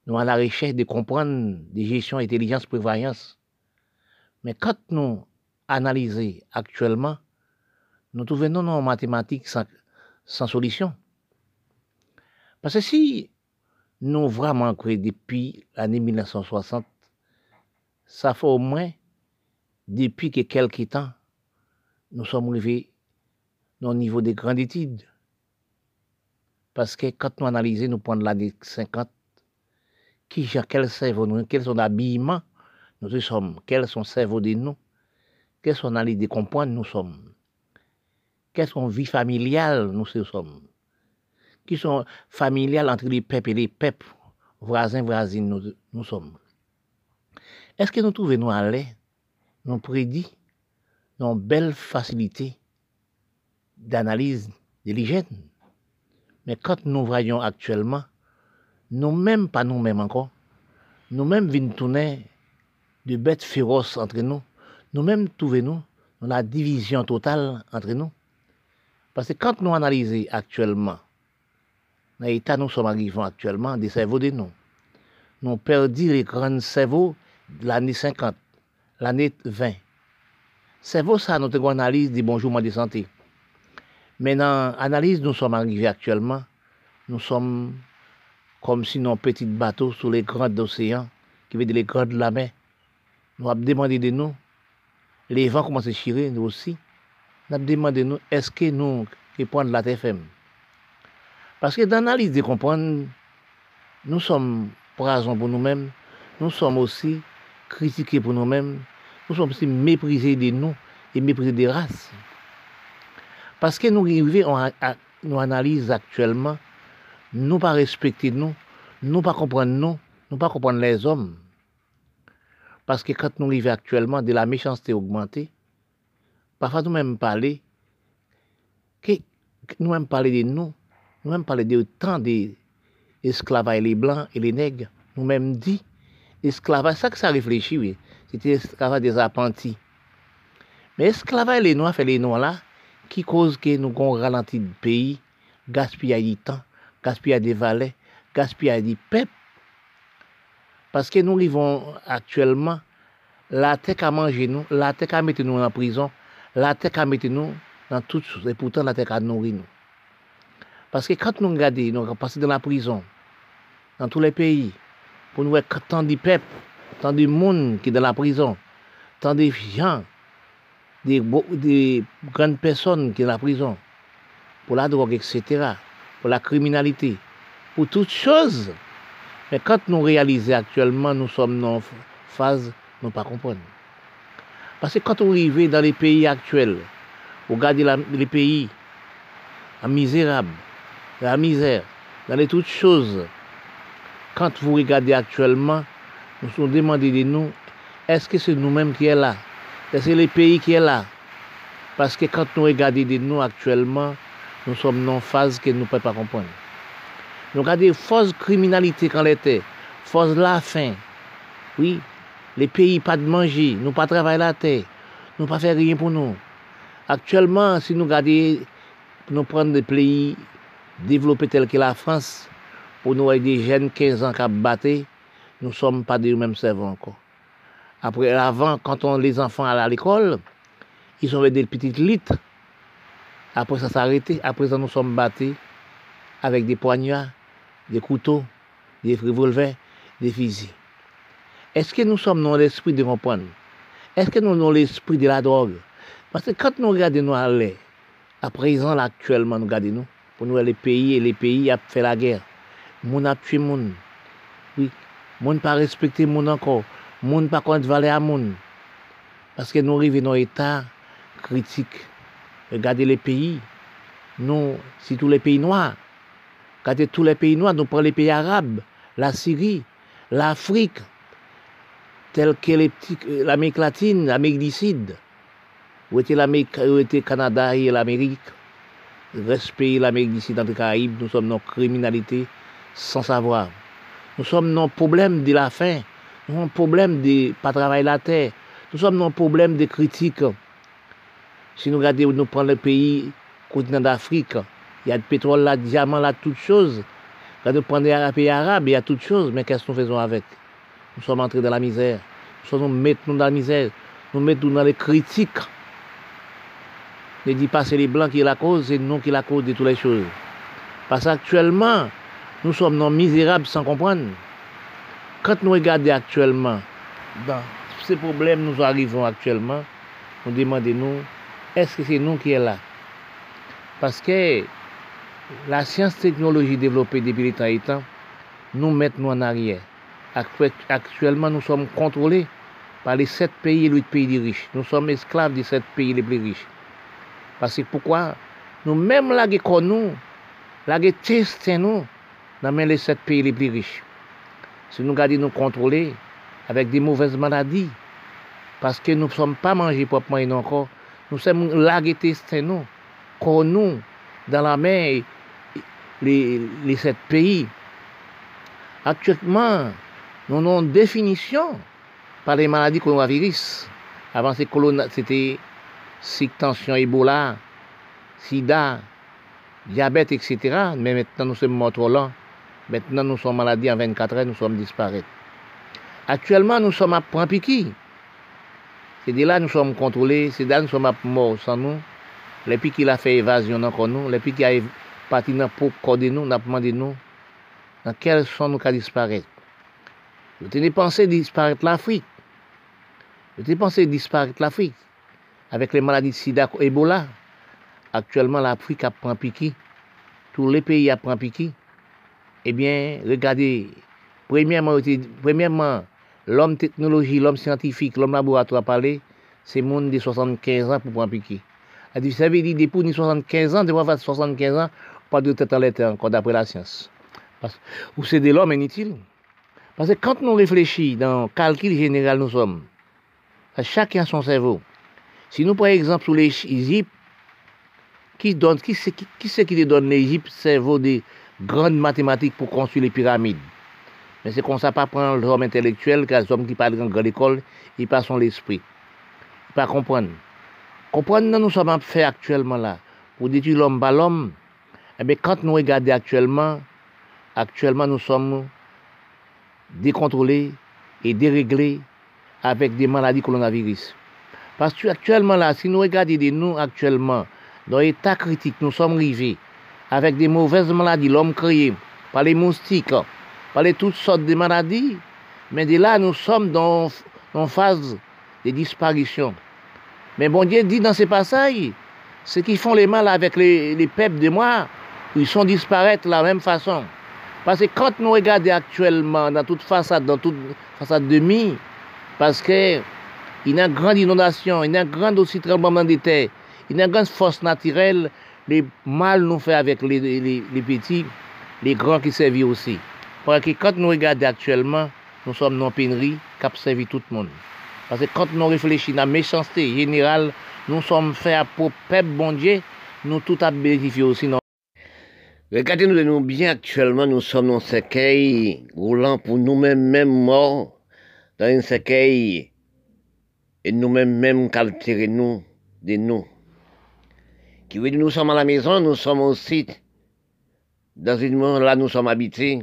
nous à la recherche de comprendre des gestions intelligence prévoyance. Mais quand nous analysons actuellement, nous trouvons en mathématiques sans, sans, solution. Parce que si nous vraiment créé depuis l'année 1960, ça fait au moins depuis que quelques temps, nous sommes arrivés au niveau des grandes études. Parce que quand nous analysons, nous prenons l'année 50, qui, quel cerveau nous, quel son habillement nous sommes, quels sont cerveau de nous, quels sont les de comprendre nous sommes, quelles sont vie familiale nous sommes, qui sont familiales entre les peuples et les peuples, voisins, voisines nous, sommes. Est-ce que nous trouvons nous l'aise, nous prédit, nos belles facilités d'analyse l'hygiène? Mais quand nous voyons actuellement, nous-mêmes, pas nous-mêmes encore, nous-mêmes venons tourner de bêtes féroces entre nous. Nous-mêmes trouvons-nous dans la division totale entre nous. Parce que quand nous analysons actuellement, dans l'état nous sommes arrivés actuellement, des cerveaux de nous, nous perdu les grands cerveaux de l'année 50, l'année 20. Cerveau, ça, notre analyse des bonjours de santé. Mais dans l'analyse nous sommes arrivés actuellement, nous sommes comme si nos petits bateaux sur les grands océans, qui veut dire les grands de la mer, nous avons demandé de nous, les vents commencent à chirer, nous aussi, nous avons demandé de nous, est-ce que nous, qui prenons la TFM Parce que dans l'analyse de comprendre, nous sommes poisons pour nous-mêmes, nous sommes aussi critiqués pour nous-mêmes, nous sommes aussi méprisés de nous et méprisés des races. Parce que nous arrivons à, nous analyse actuellement nous pas respecter nous, nous pas comprendre nous, nous pas comprendre les hommes. Parce que quand nous vivons actuellement de la méchanceté augmentée, parfois nous même parler, que, nous même parler de nous, nous même parler de tant d'esclaves les blancs et les nègres, nous même dit, esclavage, ça que ça réfléchit, oui, c'était esclavage des apprentis. Mais esclavage les noirs, fait les noirs là, qui cause que nous avons ralenti le pays, gaspillé du temps, gaspillage des valets, gaspillage des peuples. Parce que nous vivons actuellement, la tête à manger nous, la tête à mettre nous en prison, la tête à mettre nous dans toutes choses, et pourtant la tête à nourrir nous. Parce que quand nous regardons, nous passons dans la prison, dans tous les pays, pour nous voir tant de peuples, tant de monde qui est dans la prison, tant de gens, des, des grandes personnes qui sont dans la prison, pour la drogue, etc., pour la criminalité, pour toutes choses. Mais quand nous réalisons actuellement, nous sommes dans phase, nous ne pas comprendre. Parce que quand on arrive dans les pays actuels, vous regardez la- les pays en misérable, la misère, dans les toutes choses, quand vous regardez actuellement, nous nous demandons de nous, est-ce que c'est nous-mêmes qui est là? Est-ce que c'est les pays qui est là? Parce que quand nous regardons de nous actuellement, nous sommes dans une phase que nous ne pouvons pas comprendre. Nous regardons force criminalité quand était, force la faim. Oui, les pays pas de manger, nous pas travailler la terre, nous pas faire rien pour nous. Actuellement, si nous nous prenons des pays développés tels que la France, pour nous avec des jeunes 15 ans qui battent, nous ne sommes pas des mêmes cerveaux encore. Après, avant, quand on, les enfants allaient à l'école, ils ont des petites litres. Après, ça s'est arrêté. Après ça, nous sommes battus avec des poignards, des couteaux, des revolvers, des fusils. Est-ce que nous sommes dans l'esprit de comprendre? Est-ce que nous sommes dans l'esprit de la drogue? Parce que quand nous regardons nous aller, à présent, actuellement, nous regardons nous, pour nous les pays et les pays a fait la guerre. Moun a tué moun. Oui. Moun pas respecté moun encore. Moun pas contre valeur à moun. Parce que nous arrivons dans un état critique. Regardez les pays. Nous, si tous les pays noirs, regardez tous les pays noirs, nous prenons les pays arabes, la Syrie, l'Afrique, tels que euh, l'Amérique latine, l'Amérique du Sud, où était l'Amérique, où était le Canada et l'Amérique, respect l'Amérique du Sud dans les Caraïbes, nous sommes dans la criminalité sans savoir. Nous sommes dans le problème de la faim, nous sommes dans le problème de ne pas travailler la terre, nous sommes dans le problème des critiques. Si nous regardons, nous prenons le pays, continent d'Afrique, il y a du pétrole là, du diamant là, toutes choses. Quand nous prenons les pays arabes, il y a toutes choses, mais qu'est-ce que nous faisons avec? Nous sommes entrés dans la misère. Nous sommes nous dans la misère, nous mettons dans les critiques. Ne dis pas c'est les blancs qui est la cause, c'est nous qui est la cause de toutes les choses. Parce qu'actuellement, nous sommes non misérables sans comprendre. Quand nous regardons actuellement, dans ces problèmes nous arrivons actuellement, nous demandons-nous, est-ce que c'est nous qui est là? Parce que la science-technologie développée depuis les temps nous met nous en arrière. Actu- Actuellement, nous sommes contrôlés par les sept pays et les huit pays les riches. Nous sommes esclaves des sept pays les plus riches. Parce que pourquoi? Nous-mêmes, là, que nous, là, nous, dans les sept pays les plus riches. Si nous gardons nous contrôler avec des mauvaises maladies, parce que nous ne sommes pas mangés proprement et non encore, nous sommes là, testons nous, qu'on nous, dans la mer, les, sept pays. Actuellement, nous avons une définition par les maladies coronavirus. Avant, c'était tension, Ebola, sida, diabète, etc. Mais maintenant, nous sommes morts lents. Maintenant, nous sommes maladies en 24 heures, nous sommes disparus. Actuellement, nous sommes à point piqui. C'est de là nous sommes contrôlés, c'est de là nous sommes à mort sans nous. Les piqui qui a fait évasion encore nous, les piqui qui a parti dans pour corps nous, n'a demandé nous, dans quel sont nous qu'à disparaître. Vous tenez pensé disparaître l'Afrique. Vous tenez pensé disparaître l'Afrique avec les maladies de sida, Ebola. Actuellement, l'Afrique apprend piqué. Tous les pays apprennent piqué. Eh bien, regardez, premièrement, premièrement l'homme technologie, l'homme scientifique, l'homme laboratoire parler, c'est monde de 75 ans pour prendre piqué. A dit, ça veut dire, ni 75 ans, devant faire 75 ans, pas de tête en l'été encore d'après la science. Ou c'est de l'homme inutile. Parce que quand nous réfléchissons dans le calcul général, nous sommes, chacun son cerveau. Si nous, par exemple, sur l'Égypte, qui, donne, qui, c'est, qui, qui c'est qui donne l'Égypte cerveau des grandes mathématiques pour construire les pyramides? Mais c'est comme ça, pas prendre l'homme intellectuel, car l'homme qui parle dans grande école, il passe son l'esprit. Il pas comprendre. Comprendre, nous, sommes à faire actuellement là, pour détruire l'homme par l'homme. Eh bien, quand nous regardons actuellement, actuellement, nous sommes décontrôlés, et déréglé avec des maladies coronavirus. Parce que actuellement là, si nous regardons de nous actuellement, dans l'état critique, nous sommes arrivés avec des mauvaises maladies, l'homme créé par les moustiques, par les toutes sortes de maladies, mais de là, nous sommes dans une phase de disparition. Mais bon Dieu dit dans ces passages, ceux qui font les mal avec les, les peuples de moi, ils sont disparaître de la même façon. Parce que quand nous regardons actuellement dans toute façade, dans toute façade demi, parce que il y a une grande inondation, il y a un grand aussi tremblement de terre, il y a une grande force naturelle, les mal nous fait avec les, les, les petits, les grands qui servent aussi. Parce que quand nous regardons actuellement, nous sommes dans pénurie qui servi tout le monde. Parce que quand nous réfléchissons à la méchanceté générale, nous sommes faits pour peuple bon Dieu, nous tout à bénéficier aussi. Regardez-nous de nous bien actuellement, nous sommes dans un cercueil roulant pour nous-mêmes, même morts, dans un cercueil, et nous-mêmes, même caltérer nous, de nous. Qui veut dire nous sommes à la maison, nous sommes aussi dans une monde là, nous sommes habités.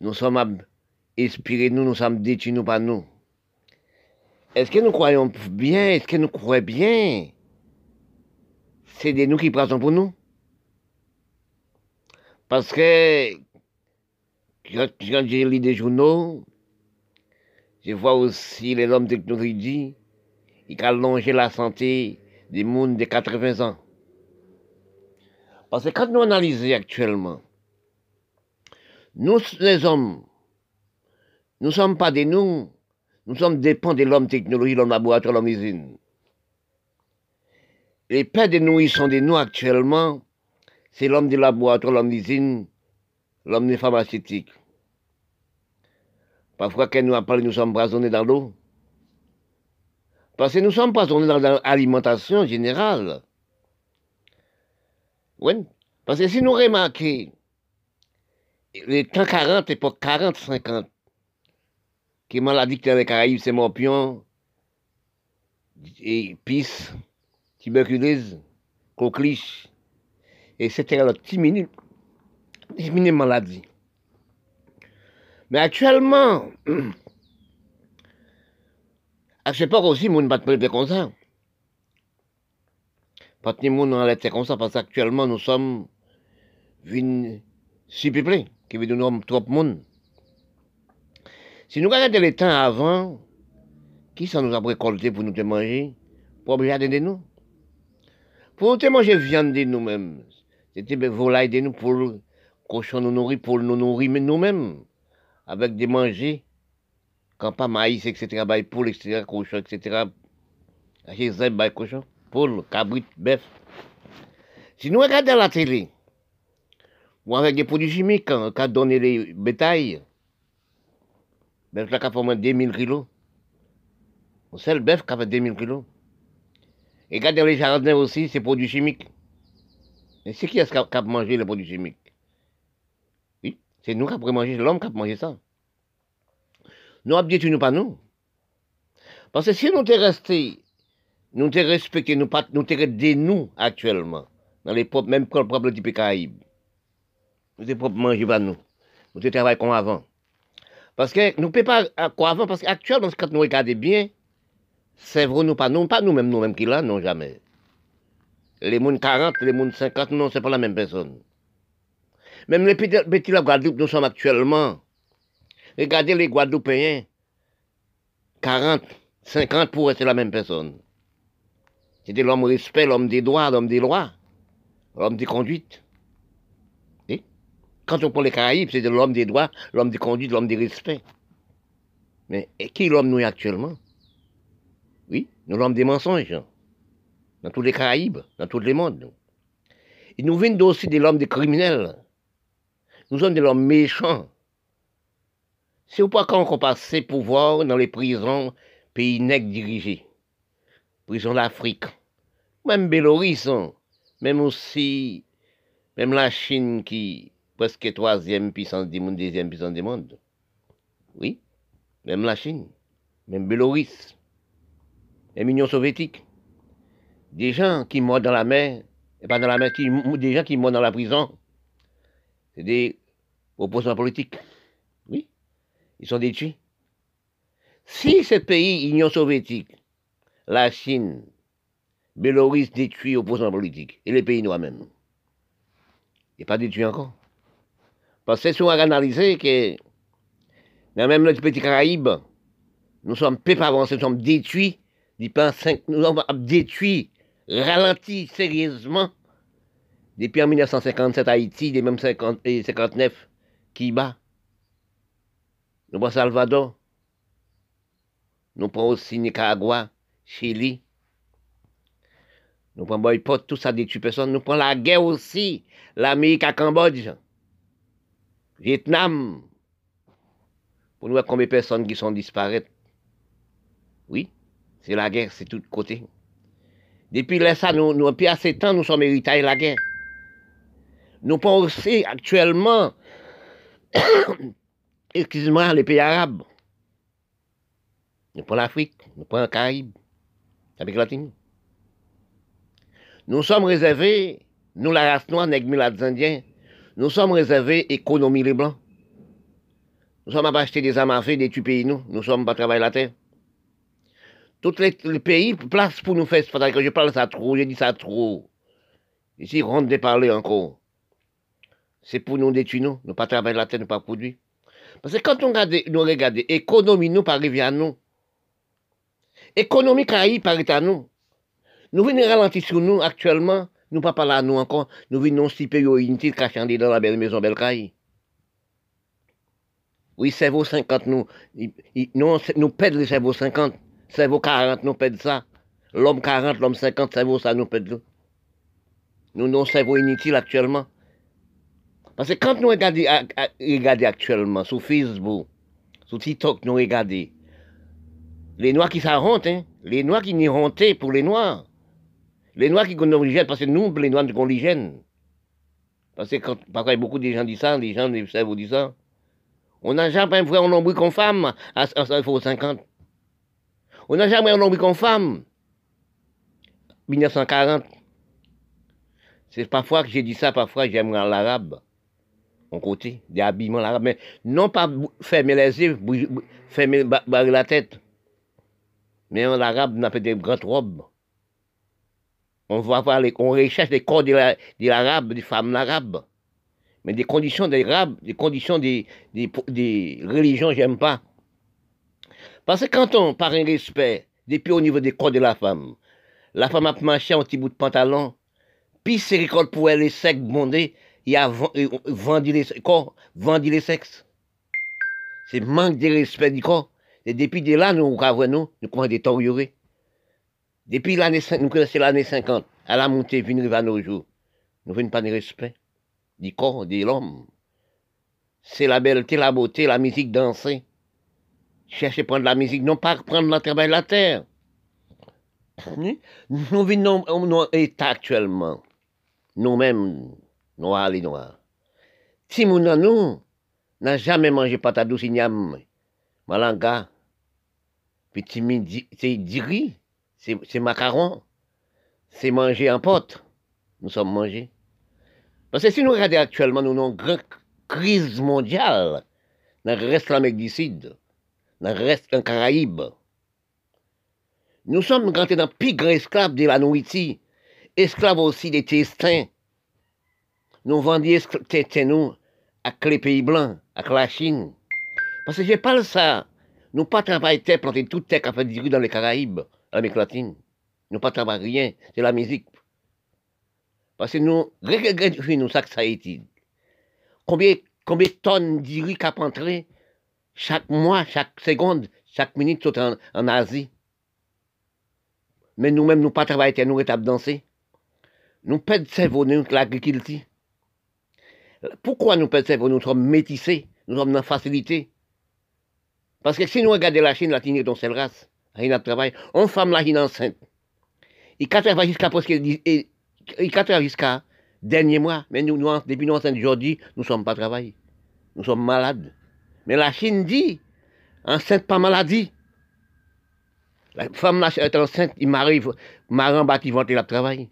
Nous sommes inspirés, nous, nous sommes détruits, nous, pas nous. Est-ce que nous croyons bien? Est-ce que nous croyons bien? C'est de nous qui prêtons pour nous. Parce que quand, quand j'ai lu des journaux, je vois aussi les hommes technologie qui allongent la santé des mondes de 80 ans. Parce que quand nous analysons actuellement, nous, les hommes, nous ne sommes pas des nous, nous sommes dépendants de l'homme technologie, l'homme laboratoire, l'homme usine. Les pères de nous, ils sont des nous actuellement, c'est l'homme du laboratoire, l'homme d'usine, l'homme des pharmaceutiques. Parfois, quand nous a parlé, nous sommes empoisonnés dans l'eau. Parce que nous sommes empoisonnés dans l'alimentation générale. Oui. Parce que si nous remarquons, les temps 40, époque 40, 50, qui maladie qui dans les Caraïbes, c'est morpion, et pisse, tuberculose, coqueliche, et c'était alors diminué, diminué maladie. Mais actuellement, à cette époque aussi, mon pas de comme ça. Pas de comme ça, parce qu'actuellement, nous sommes une surpeuplés, qui veut dire nous trop de monde. Si nous regardons les temps avant, qui ça nous a récolté pour nous te manger? Pour regarder de nous? Nous te manger viande de de le cochon nous nourrir, pour nous nourrir nous-mêmes. Avec des manger, quand pas maïs, etc., bah, poule, etc., cochon, etc., poule, cabrit, bœuf. Si nous regardons la télé, ou avec des produits chimiques, quand, quand donner les bétails, bœuf là qui a fait moins de 2000 kilos. On sait le bœuf qui a fait 2000 kilos. Et regardez les jardins aussi, c'est produits chimiques. Et c'est qui est-ce qui a mangé les produits chimiques? Oui, c'est nous qui avons mangé, c'est l'homme qui a mangé ça. Nous abdiétons nous pas nous. Parce que si nous t'es restés, nous t'es respectés, nous t'es nous actuellement, dans les même quand le propre type Caraïbes. Nous t'es propre manger pas nous. Nous t'es travaillé comme avant. Parce que nous ne pouvons pas quoi avant, parce qu'actuellement, quand nous regardons bien, c'est vrai, nous pas nous, pas nous-mêmes, nous-mêmes qui là, non jamais. Les mouns 40, les mouns 50, non, c'est pas la même personne. Même les petits, la Guadeloupe, nous sommes actuellement. Regardez les Guadeloupéens. 40, 50 pour être la même personne. C'était l'homme respect, l'homme des droits, l'homme des lois, l'homme des conduites. Quand on prend les Caraïbes, c'est l'homme des droits, l'homme des conduites, l'homme des respects. Mais et qui est l'homme nous actuellement? Oui, nous l'homme des mensonges. Dans tous les Caraïbes, dans tous les mondes. Et nous venons aussi de l'homme des criminels. Nous sommes de l'homme méchants. C'est pas quand on passe ses pouvoirs dans les prisons pays nègres dirigés. Prison d'Afrique. Même Bélorusse, même aussi, même la Chine qui presque troisième puissance du monde, deuxième puissance du monde. Oui, même la Chine, même Bélorusse, même l'Union soviétique. Des gens qui meurent dans la mer, et pas dans la mer, des gens qui meurent dans la prison, c'est des opposants politiques. Oui. Ils sont détruits. Si ce pays, Union soviétique, la Chine, Bélorusse détruit opposants politiques, et les pays noirs même, n'est pas détruit encore. Parce que si on a analysé que dans même le petit Caraïbe, nous sommes peu avancés, nous sommes détruits, nous sommes détruits, ralentis sérieusement. Depuis en 1957 Haïti, des mêmes 50 et 59 qui bat. Nous prenons Salvador, nous prenons aussi Nicaragua, Chili, nous prenons boycott, tout ça détruit personne. Nous prenons la guerre aussi, l'Amérique à Cambodge, Vietnam, pour nous voir combien de personnes qui sont disparaître. Oui, c'est la guerre, c'est tout côté. Depuis là, ça, nous, nous, depuis assez de temps, nous sommes hérités de la guerre. Nous pensons actuellement, excusez-moi, les pays arabes. Nous prenons l'Afrique, nous prenons le Caraïbe, l'Amérique latine. Nous sommes réservés, nous la race noire, les indiens, nous sommes réservés économie les blancs. Nous sommes à acheter des armes à des pays nous. Nous sommes pas travailler la terre. Tous les, pays, place pour nous faire, je parle ça trop, je dis ça trop. Ici, on de parler encore. C'est pour nous détruire, nous, ne pas travailler la terre, ne pas produire. Parce que quand on regarde, nous regarde, économie nous, par à nous. Économie Caraïbe par à nous. Nous venons ralentir sur nous actuellement, nous pas parler à nous encore, nous venons si pays inutile cachant dans la belle maison belle caille. Oui, cerveau 50, nous, nous, nous perdons le cerveau 50. Cerveau 40, nous perdons ça. L'homme 40, l'homme 50, cerveau ça, nous perdons. Nous, nos cerveaux inutiles actuellement. Parce que quand nous regardons, regardons actuellement sur Facebook, sur TikTok, nous regardons, les Noirs qui s'arrontent, hein, les Noirs qui n'y hontent pour les Noirs. Les Noirs qui ont l'hygiène, parce que nous, les Noirs, nous avons l'hygiène. Parce que quand, parfois, beaucoup de gens disent ça, les gens, les cerveaux disent ça. On n'a jamais un nombril comme femme à, 50. On n'a jamais un nombril comme femme. 1940. C'est parfois que j'ai dit ça, parfois j'aime l'arabe. En côté, des habillements l'arabe. Mais non pas fermer les yeux, fermer la tête. Mais en arabe, on a fait des grandes robes. On va on recherche les corps de l'arabe, des femmes arabes. Mais des conditions des des conditions des, des, religions, j'aime pas. Parce que quand on parle un respect, depuis au niveau des corps de la femme, la femme a marché un petit bout de pantalon, puis c'est récolte pour elle les secs bondés, il a euh, vendu les corps, vendu les sexes. C'est manque de respect du corps. Et depuis de là, nous, nous, nous croyons des torturés. Depuis l'année, nous connaissons l'année 50, à la montée, venir à nos jours. Nous ne pas de respect du corps de l'homme. C'est la belleté, la beauté, la musique danser. Cherchez prendre la musique, non pas prendre le travail de la terre. Nous vivons dans état actuellement. Nous-mêmes, noirs les noirs. Si nous nous n'a jamais mangé patate douce malanga, petit c'est diri, c'est macaron, c'est manger en pote. Nous sommes mangés. Parce que si nous regardons actuellement, nous avons une grande crise mondiale dans le reste de l'Amérique du Sud, dans le reste des Caraïbes. Nous sommes rentrés dans plus grand esclave de la nourriture, esclaves aussi des testins. Nous vendons testins nous avec les pays blancs, avec la Chine. Parce que je parle ça, nous pas travaillé terre, planter toute terre qui a fait dans les Caraïbes, l'Amérique latine. Nous pas travaillé rien, c'est la musique. Parce que nous, nous ça que ça a été. Combien, combien de tonnes qu'a entré chaque mois, chaque seconde, chaque minute sont en, en Asie. Mais nous-mêmes, nous pas travaillons, nous étape danser. Nous perdons cerveau, nous, l'agriculture. Pourquoi nous perdons cerveau Nous sommes métissés, nous sommes dans la facilité. Parce que si nous regardons la Chine, la Chine est dans seule race, rien de travail. On femme la Chine enceinte. Et quand elle va jusqu'à presque il a jusqu'à dernier mois, mais nous, nous depuis nous enceintes aujourd'hui, nous ne sommes pas travaillés. Nous sommes malades. Mais la Chine dit, enceinte pas maladie. La femme est enceinte, il m'arrive, marrant bâti vanter la travail.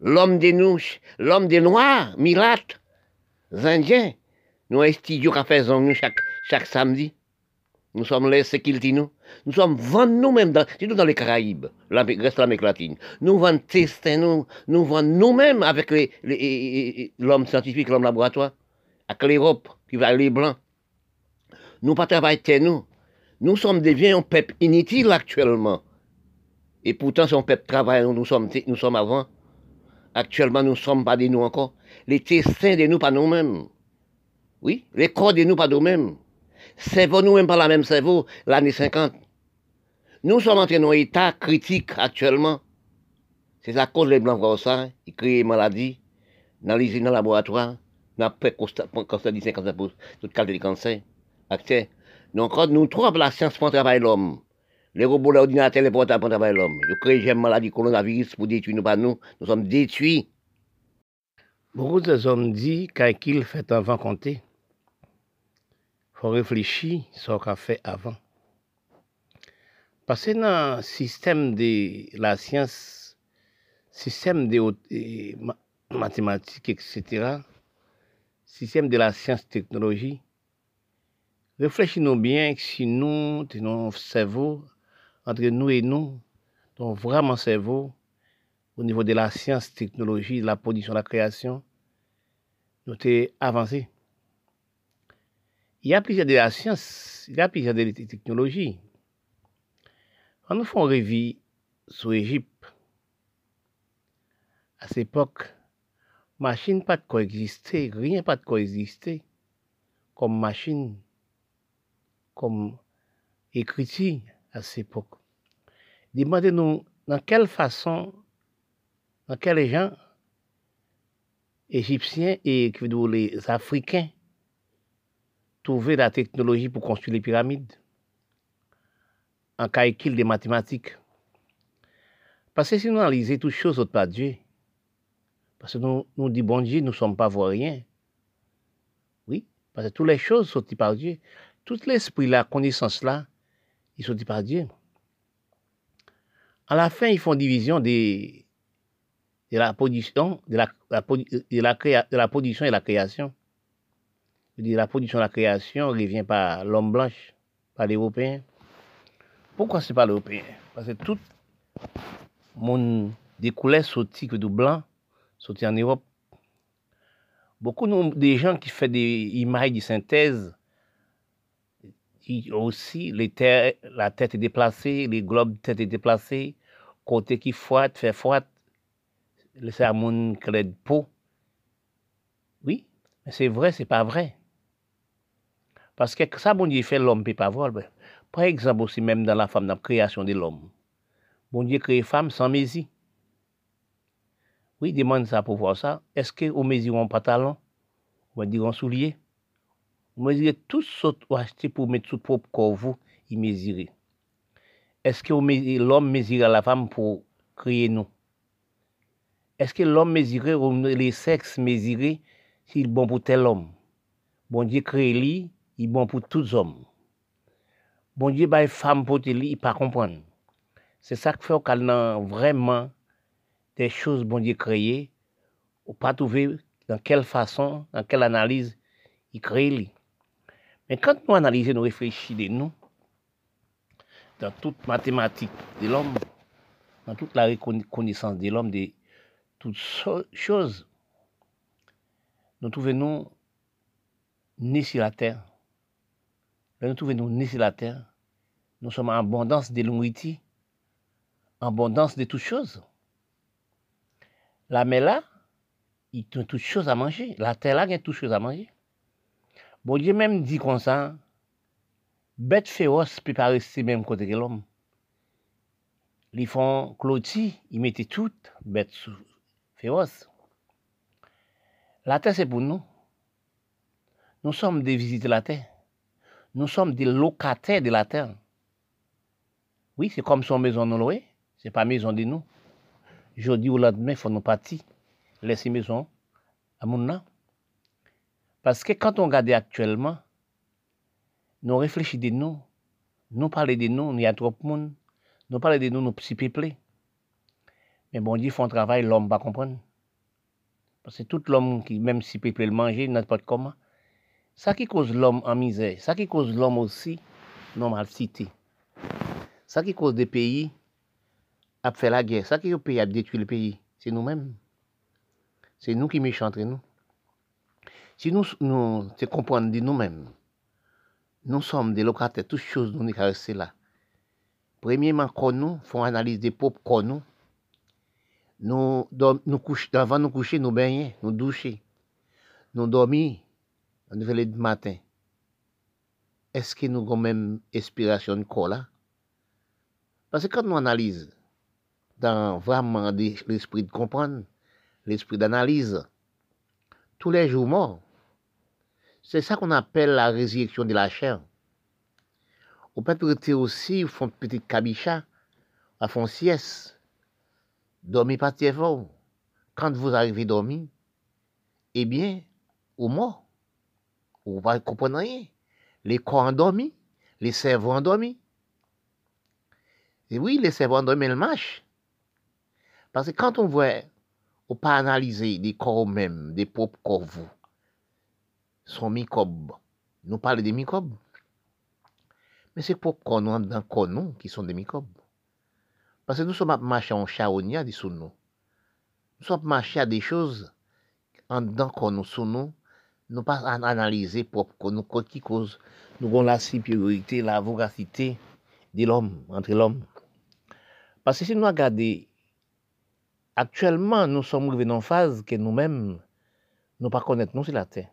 L'homme des nouches, l'homme des noirs, milates, indiens, nous un studio qui fait nous chaque, chaque samedi. Nous sommes les sécurité, nous. Nous sommes vendus nous-mêmes, dans, surtout dans les Caraïbes, l'Amérique- reste l'Amérique latine. Nous vendons tester, nous, nous vendons nous-mêmes avec les- les- l'homme scientifique, l'homme laboratoire, avec l'Europe, qui va les Blancs. Nous pas travailler terre, nous. Nous sommes devenus un peuple inutile actuellement. Et pourtant, un peuple travaillant, nous sommes, nous sommes avant. Actuellement, nous ne sommes pas de nous encore. Les testins de nous, pas nous-mêmes. Oui, les corps de nous, pas nous-mêmes. Cerveau, nous-mêmes, pas la même cerveau, l'année 50. Nous sommes entrés dans un état critique actuellement. C'est à cause des Blancs comme ça, ils créent des maladies, dans les usines, dans le laboratoire, fait constat cancer du 50 pour toute qualité de cancer. Donc, quand nous trouvons la science pour travailler l'homme, les robots, l'ordinateur, les portables pour travailler l'homme, ils créent des maladies, coronavirus pour détruire nous, pas nous. Nous sommes détruits. Beaucoup de hommes disent il fait avant compter. Faut réfléchir sur ce qu'on fait avant. Parce que dans le système de la science, système de mathématiques, etc., système de la science-technologie, réfléchissons bien que si nous, tenons cerveau, entre nous et nous, donc vraiment cerveau, au niveau de la science-technologie, de la production, de la création, nous sommes avancés. Il y a plusieurs de la science, il y a plusieurs de la technologie. Quand nous faisons revue sur l'Égypte, à cette époque, machine pas de quoi exister, rien pas de quoi exister, comme machine, comme écriture à cette époque. Demandez-nous dans quelle façon, dans quel gens égyptiens et les Africains trouvaient la technologie pour construire les pyramides en calcul des mathématiques. Parce que si nous analysons toutes choses autres par Dieu, parce que nous, nous disons, bon Dieu, nous ne sommes pas vauriens. Oui, parce que toutes les choses sont par Dieu. Tout l'esprit, la connaissance là, ils sont par Dieu. À la fin, ils font division des, de la production, de la, de, la de la production et la création. La production la création revient par l'homme blanche, par l'Européen. Pourquoi c'est pas l'Européen Parce que tout mon découlait sorti que du blanc, sorti en Europe. Beaucoup de des gens qui font des images de synthèse, aussi la tête est déplacée, les globes tête est déplacée, côté qui froide, fait froide, c'est à mon clé de peau. Oui, mais c'est vrai, c'est pas vrai. Parce que ça, bon Dieu fait l'homme peut pas voir. ben, Par exemple, aussi même dans la femme, dans la création de l'homme. Bon Dieu crée femme sans mésie. Oui, demande ça pour voir ça. Est-ce que au mesure un pantalon, ou dire un soulier, vous mesurez tout ce que vous achetez pour mettre sous propre corps, vous, il mesurez. Est-ce que l'homme mesure la femme pour créer nous? Est-ce que l'homme mesuré, ou les sexes mesurés, s'il est bon pour tel homme? Bon Dieu crée lui, il est bon pour tous les hommes. Bon Dieu, bah, femme pour te il pas comprendre. C'est ça qui fait qu'on a vraiment des choses, bon Dieu, créées, ou pas trouver dans quelle façon, dans quelle analyse il crée lui. Mais quand nous analysons, nous réfléchissons de nous, dans toute mathématique de l'homme, dans toute la reconna- connaissance de l'homme, de toutes choses, nous trouvons nous nés sur la terre. Nous trouvons nous nés sur la terre. Nous sommes en abondance de nourriture, en abondance de toutes choses. La mer là, il y a toutes choses à manger. La terre là, il y a toutes choses à manger. Bon Dieu même dit comme ça, bête féroce peut pas rester même côté que l'homme. Ils font clôture, ils mettent toutes bêtes féroces. La terre, c'est pour nous. Nous sommes des visiteurs de la terre. Nous sommes des locataires de la terre. Oui, c'est comme son maison nous louer. C'est pas maison de nous. Jeudi ou lendemain, il faut nous partir. Laisser maison à mon. Parce que quand on regarde actuellement, nous réfléchissons de nous. Nous parlons de nous, il y a trop de monde. Nous parlons de nous, nous petits peuplés. Mais bon Dieu, font travail, l'homme va comprendre. Parce que tout l'homme qui, même si peuplé le manger, n'importe comment, Ça qui cause l'homme en misère, ça qui cause l'homme aussi non mal cité. Ça qui cause des pays à faire la guerre, ça qui au pays à détruire le pays, c'est nous-mêmes. C'est nous qui méchants entre nous. Si nous, nous comprenons de nous-mêmes, nous sommes des locataires, toutes choses nous rester là. Premièrement, quand nous font analyse des pauvres, quand nous, nous, nous avant nous coucher, nous baigner, nous doucher, nous dormir, on devait le matin. Est-ce que nous avons même inspiration de corps là? Parce que quand nous analysons dans vraiment l'esprit de comprendre, l'esprit d'analyse, tous les jours morts, c'est ça qu'on appelle la résurrection de la chair. Au peut aussi, ils font petite cabicha, à font sieste, dormir pas très. Quand vous arrivez à dormir, eh bien, au mort, Ou va kompon anye. Le kor andomi, le servo andomi. Et oui, le servo andomi el mache. Parce que quand on voit, ou pas analyser des corps eux-mêmes, des propres corps vous, sont microbes. Nous parlons des microbes. Mais c'est propres corps nous, dans corps nous, qui sont des microbes. Parce que nous sommes marchés en charonia, dit sous nous. Nous sommes marchés à des choses en dedans corps nous, sous nous, nous pas an- analyser propre nous, qui cause, nous avons la supériorité, la voracité de l'homme, entre l'homme. Parce que si nous regardons, actuellement, nous sommes dans une phase que nous-mêmes, nous pas connaître nous sur la terre.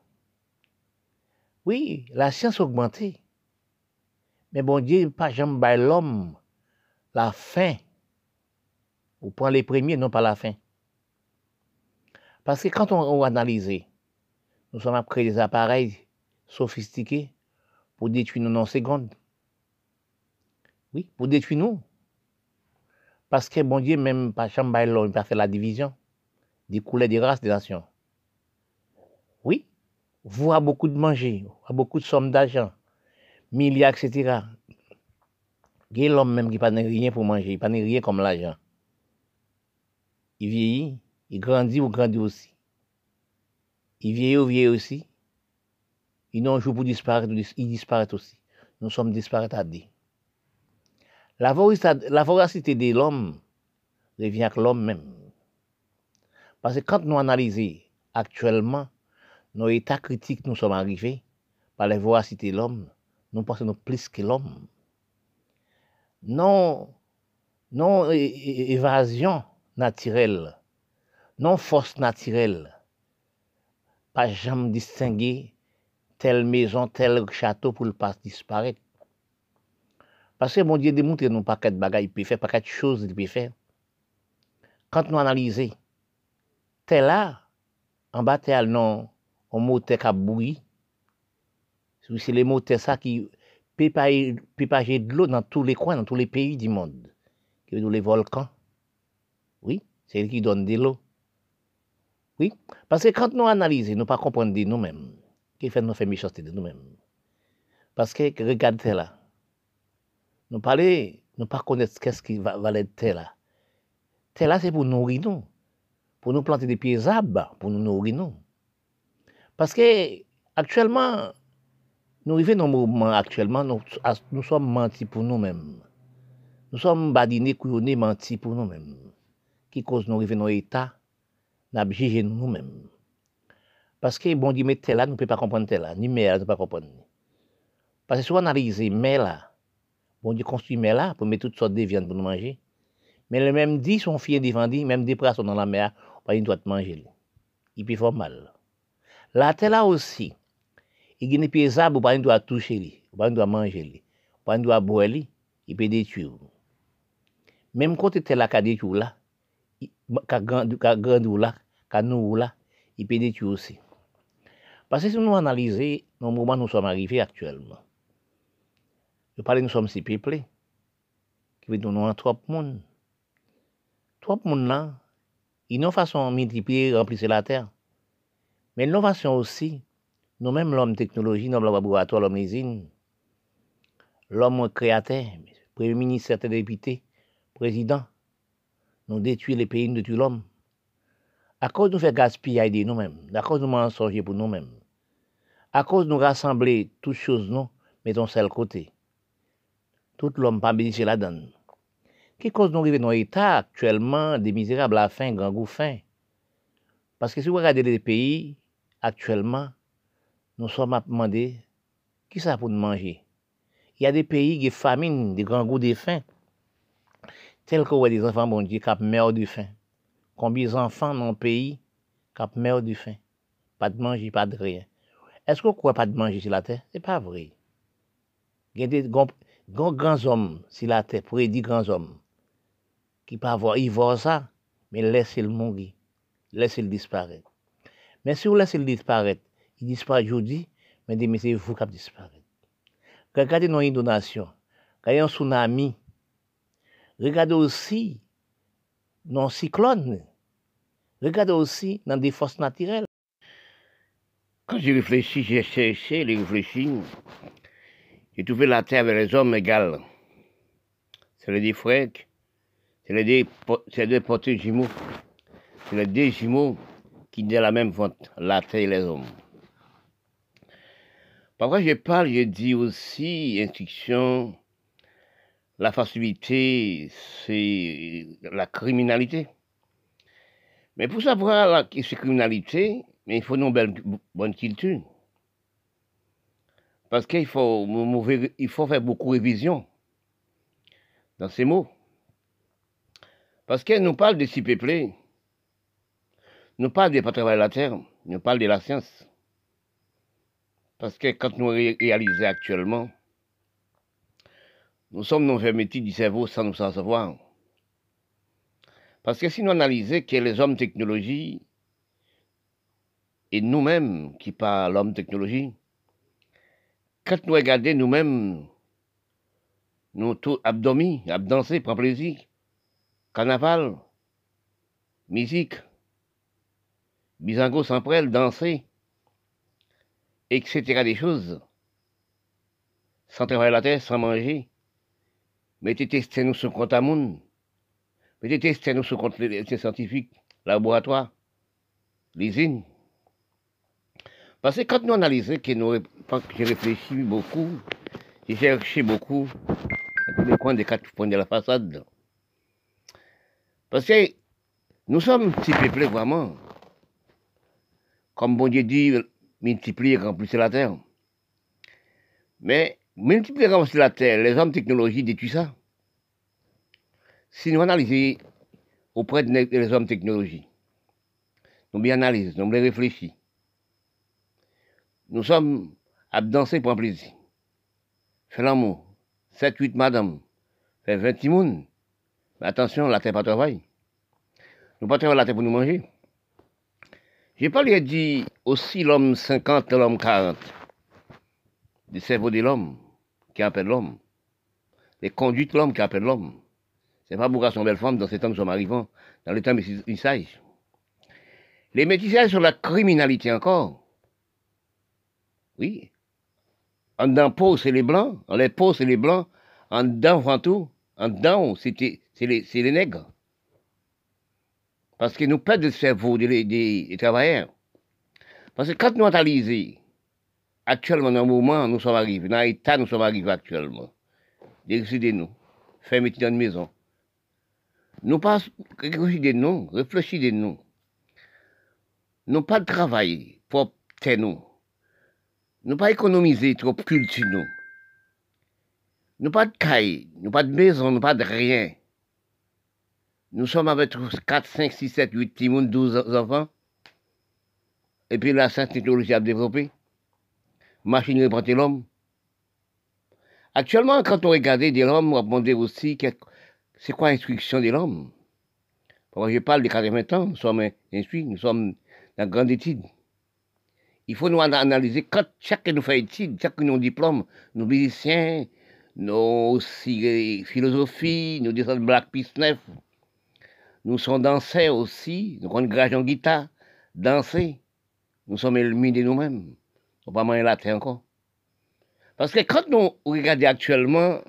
Oui, la science a augmenté. Mais bon Dieu, pas jamais l'homme la fin. Ou prend les premiers, non pas la fin. Parce que quand on, on analyse, nous sommes à des appareils sophistiqués pour détruire nous en secondes. Oui, pour détruire nous. Parce que bon Dieu, même pas l'homme, il pas fait la division des couleurs, des races, des nations. Oui, vous avez beaucoup de manger, vous avez beaucoup de sommes d'argent, milliards, etc. Il y a l'homme même qui n'a rien pour manger, il n'a rien comme l'argent. Il vieillit, il grandit ou grandit aussi. Il vieillit aussi. Il n'a un jour pour disparaître, ou dis- il disparaît aussi. Nous sommes disparaître à dire. La voracité, de l'homme revient avec l'homme même. Parce que quand nous analysons actuellement nos états critiques, nous sommes arrivés par la voracité de l'homme, nous pensons plus que l'homme. Non, non évasion naturelle, non force naturelle, pas jamais distinguer telle maison, tel château pour le pas disparaître. Parce que mon Dieu démontre nous pas de bagages, il peut faire, pas de choses, il peut faire. Quand nous analysons, tel là, en bas, tel non, on moteur qui a c'est les moteurs ça qui pas de l'eau dans tous les coins, dans tous les pays du monde. Qui les volcans. Oui, c'est eux qui donne de l'eau. Oui, parce que quand nous analysons, nous pas comprendre de nous-mêmes. Qui fait nous faire méchanceté de nous-mêmes. Parce que regardez là. Nous parler, nous pas connaître qu'est-ce qui va valer tel là. Tel là c'est pour nourrir nous. Pour nous planter des pieds arbres, pour nous nourrir nous. Parce que actuellement nous vivons dans un mouvement actuellement nous, nous sommes mentis pour nous-mêmes. Nous sommes badinés, couillonnés, mentis pour nous-mêmes. Qui cause nous arriver dans l'état n'a jugé nous-mêmes. Parce que bon Dieu met tel là, nous ne pouvons pas comprendre tel là, ni mère là, nous ne pouvons pas comprendre. Parce que souvent on analyse mais là, bon Dieu construit mais là pour mettre toutes sortes de viandes pour nous manger. Mais le même dit, son fils défendu, même des poissons dans la mer, pas une doit manger. Il peut faire mal. La terre là aussi, il y a des pieds arbres, pas une doit toucher, pas une doit manger, pas une doit boire, il peut détruire. Même quand tu es là, quand tu là, nous là, il détruire aussi. Parce que si nous analysons, le moment nous sommes arrivés actuellement, je parle, nous sommes si peuplés, qui veut nous avons trop de monde. Trop de monde là, ils ont une façon de multiplier, remplir la terre. Mais l'innovation aussi, nous-mêmes, l'homme technologie, l'homme laboratoire, l'homme usine, l'homme créateur, premier ministre, certains députés, président, nous détruisons les pays, nous détruisons l'homme. À cause de nous faire gaspiller de nous-mêmes, à cause de nous mensonger pour nous-mêmes, À cause nous rassembler toutes choses, non, mettons seul côté. Tout l'homme pas bénéficier la donne. Qui cause nous arriver dans l'état actuellement des misérables à la faim, grand goût faim? Parce que si vous regardez les pays, actuellement, nous sommes à demander qui ça pour nous manger? Il y a des pays qui famine, des grands goûts de faim. Tel que des enfants, bon Dieu, qui meurent de faim. Combien d'enfants dans le pays qui meurent de faim? Pas de manger, pas de rien. Est-ce qu'on croit pas de manger sur la terre? C'est pas vrai. Il y a des grands, hommes sur la terre, prédit grands hommes, qui peuvent avoir, ils voient ça, mais laissez-le mourir, laissez-le disparaître. Mais si vous laissez le disparaître, il disparaît aujourd'hui, mais c'est vous qui disparaître. Regardez nos inondations, regardez un tsunami, regardez aussi nos cyclones, regardez aussi dans des forces naturelles. Quand j'ai réfléchi, j'ai cherché, j'ai réfléchi, j'ai trouvé la terre avec les hommes égales. C'est les deux frères, c'est les deux, c'est deux jumeaux, c'est les deux jumeaux qui disent la même vente, la terre et les hommes. Parfois, je parle, je dis aussi instruction, la facilité, c'est la criminalité. Mais pour savoir la criminalité, il faut une belle, bonne culture. Parce qu'il faut, faire beaucoup de révision dans ces mots. Parce qu'elle nous parle de si peuplé, nous parle de pas travailler la terre, nous parle de la science. Parce que quand nous réalisons actuellement, nous sommes nos métiers du cerveau sans nous en savoir. Parce que si nous analysons que les hommes technologie et nous-mêmes qui parlons l'homme technologie, quand nous regardons nous-mêmes, nous tous abdomis, abdanser, prendre plaisir, carnaval, musique, bisango sans prêle, danser, etc. des choses, sans travailler la terre, sans manger, mettez tester nous sur compte à monde, mettez tester nous sur compte les scientifiques, laboratoire, l'usine. Parce que quand nous analysons, que nous, j'ai réfléchi beaucoup, j'ai cherché beaucoup, dans tous les coins des quatre points de la façade. Parce que nous sommes si peuplés vraiment. Comme bon Dieu dit, multiplier remplir la terre. Mais multiplier et remplir la terre, les hommes technologie détruisent ça. Si nous analysons auprès des hommes technologie, nous bien analysons, nous bien réfléchissons, nous sommes à danser pour un plaisir. Faire l'amour. 7, 8 madame. Faire 20 timounes. Mais attention, la terre pas travail. Nous pas travailler la terre pour nous manger. J'ai pas lui dit aussi l'homme 50 et l'homme 40. Du cerveau de l'homme qui appelle l'homme. Les conduites de l'homme qui appelle l'homme. C'est pas pour son belle femme dans ces temps que sommes arrivants, dans le temps métissage. Les métissages sur la criminalité encore. Oui. En dedans, peau, c'est les blancs. En les peaux, c'est les blancs. En dedans, tout. En dedans, c'est les, les nègres. Parce que nous perdons le cerveau des, travailleurs. Parce que quand nous analysons, actuellement, dans le moment, nous sommes arrivés, dans l'état, nous sommes arrivés actuellement. Décidez-nous. Fermeté dans une maison. Nous pas, réfléchissez-nous, réfléchissez-nous. Nous pas de travail pour nous. Nous pas économiser trop culture, nous. Nous pas de caille, nous pas de maison, nous pas de rien. Nous sommes avec 4, 5, 6, 7, 8 petits 12 enfants. Et puis la science technologie a développé. Machine représente l'homme. Actuellement, quand on regarde des l'homme, on va demander aussi c'est quoi l'instruction de l'homme. je parle de 80 ans, nous sommes instruits, nous sommes dans grande étude. Il faut nous analyser quand chacun nous fait étude, chacun nous diplôme, nos musiciens, nos philosophies, nos dessins de Black Peace 9. Nous sommes danseurs aussi, nous avons une en guitare, danser. Nous sommes éliminés nous-mêmes. On va pas manger la terre encore. Parce que quand nous regardons actuellement,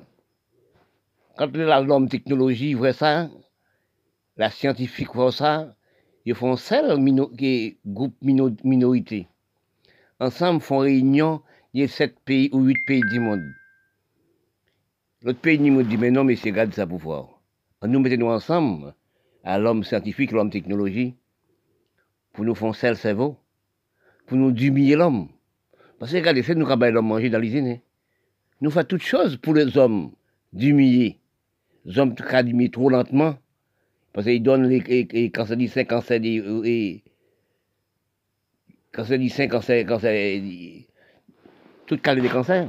quand l'homme technologie voit ça, la scientifique voit ça, ils font seul groupe minorité. ensemble font réunion, il y a sept pays ou huit pays du monde. L'autre pays du monde dit, mais non, mais c'est garde ça pouvoir. Nous mettons-nous ensemble, à l'homme scientifique, l'homme technologie, pour nous faire le cerveau, pour nous d'humilier l'homme. Parce que regardez, c'est nous qui l'homme manger dans l'usine. Nous faisons toutes choses pour les hommes, d'humilier. Les hommes qui d'humilier trop lentement, parce qu'ils donnent les, les, cancer du sein, cancer du... Et, cancer du sein, cancer... tout cas des cancers.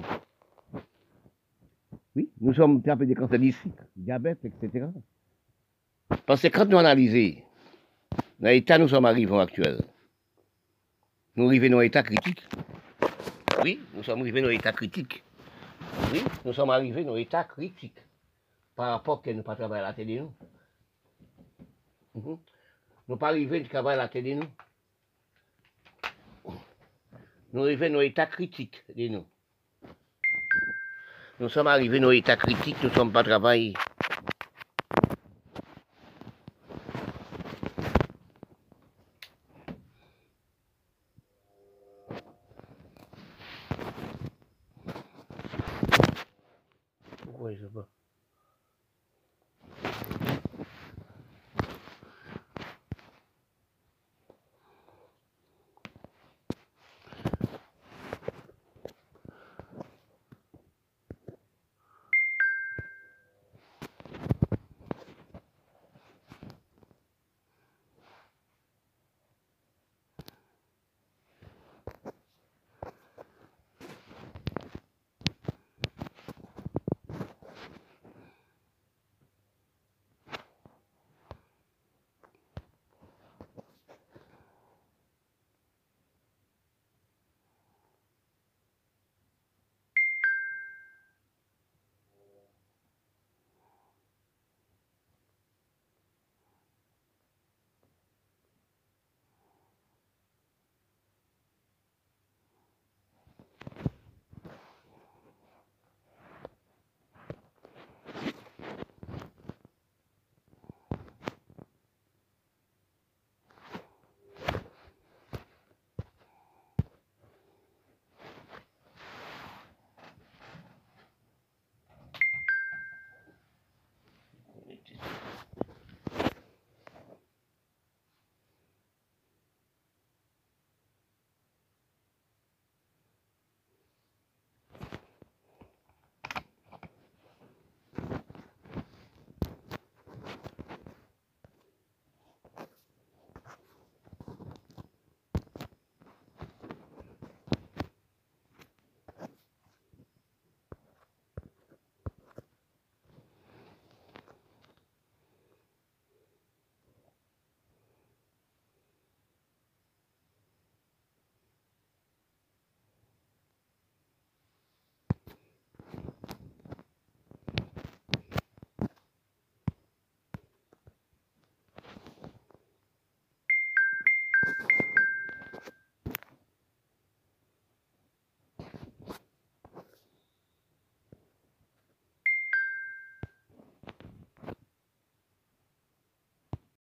Oui, nous sommes frappés des cancers du diabète, etc. Parce que quand nous analysons, dans l'état nous sommes arrivés actuel, nous arrivons dans l'état critique. Oui, nous sommes arrivés dans l'état critique. Oui, nous sommes arrivés dans l'état critique. Par rapport à nous pas travailler à la de nous. Nous Nous pas arrivés à travailler à la de nous. Nous arrivons dans l'état critique de nous. Nous sommes arrivés dans l'état critique, nous ne sommes pas travaillés.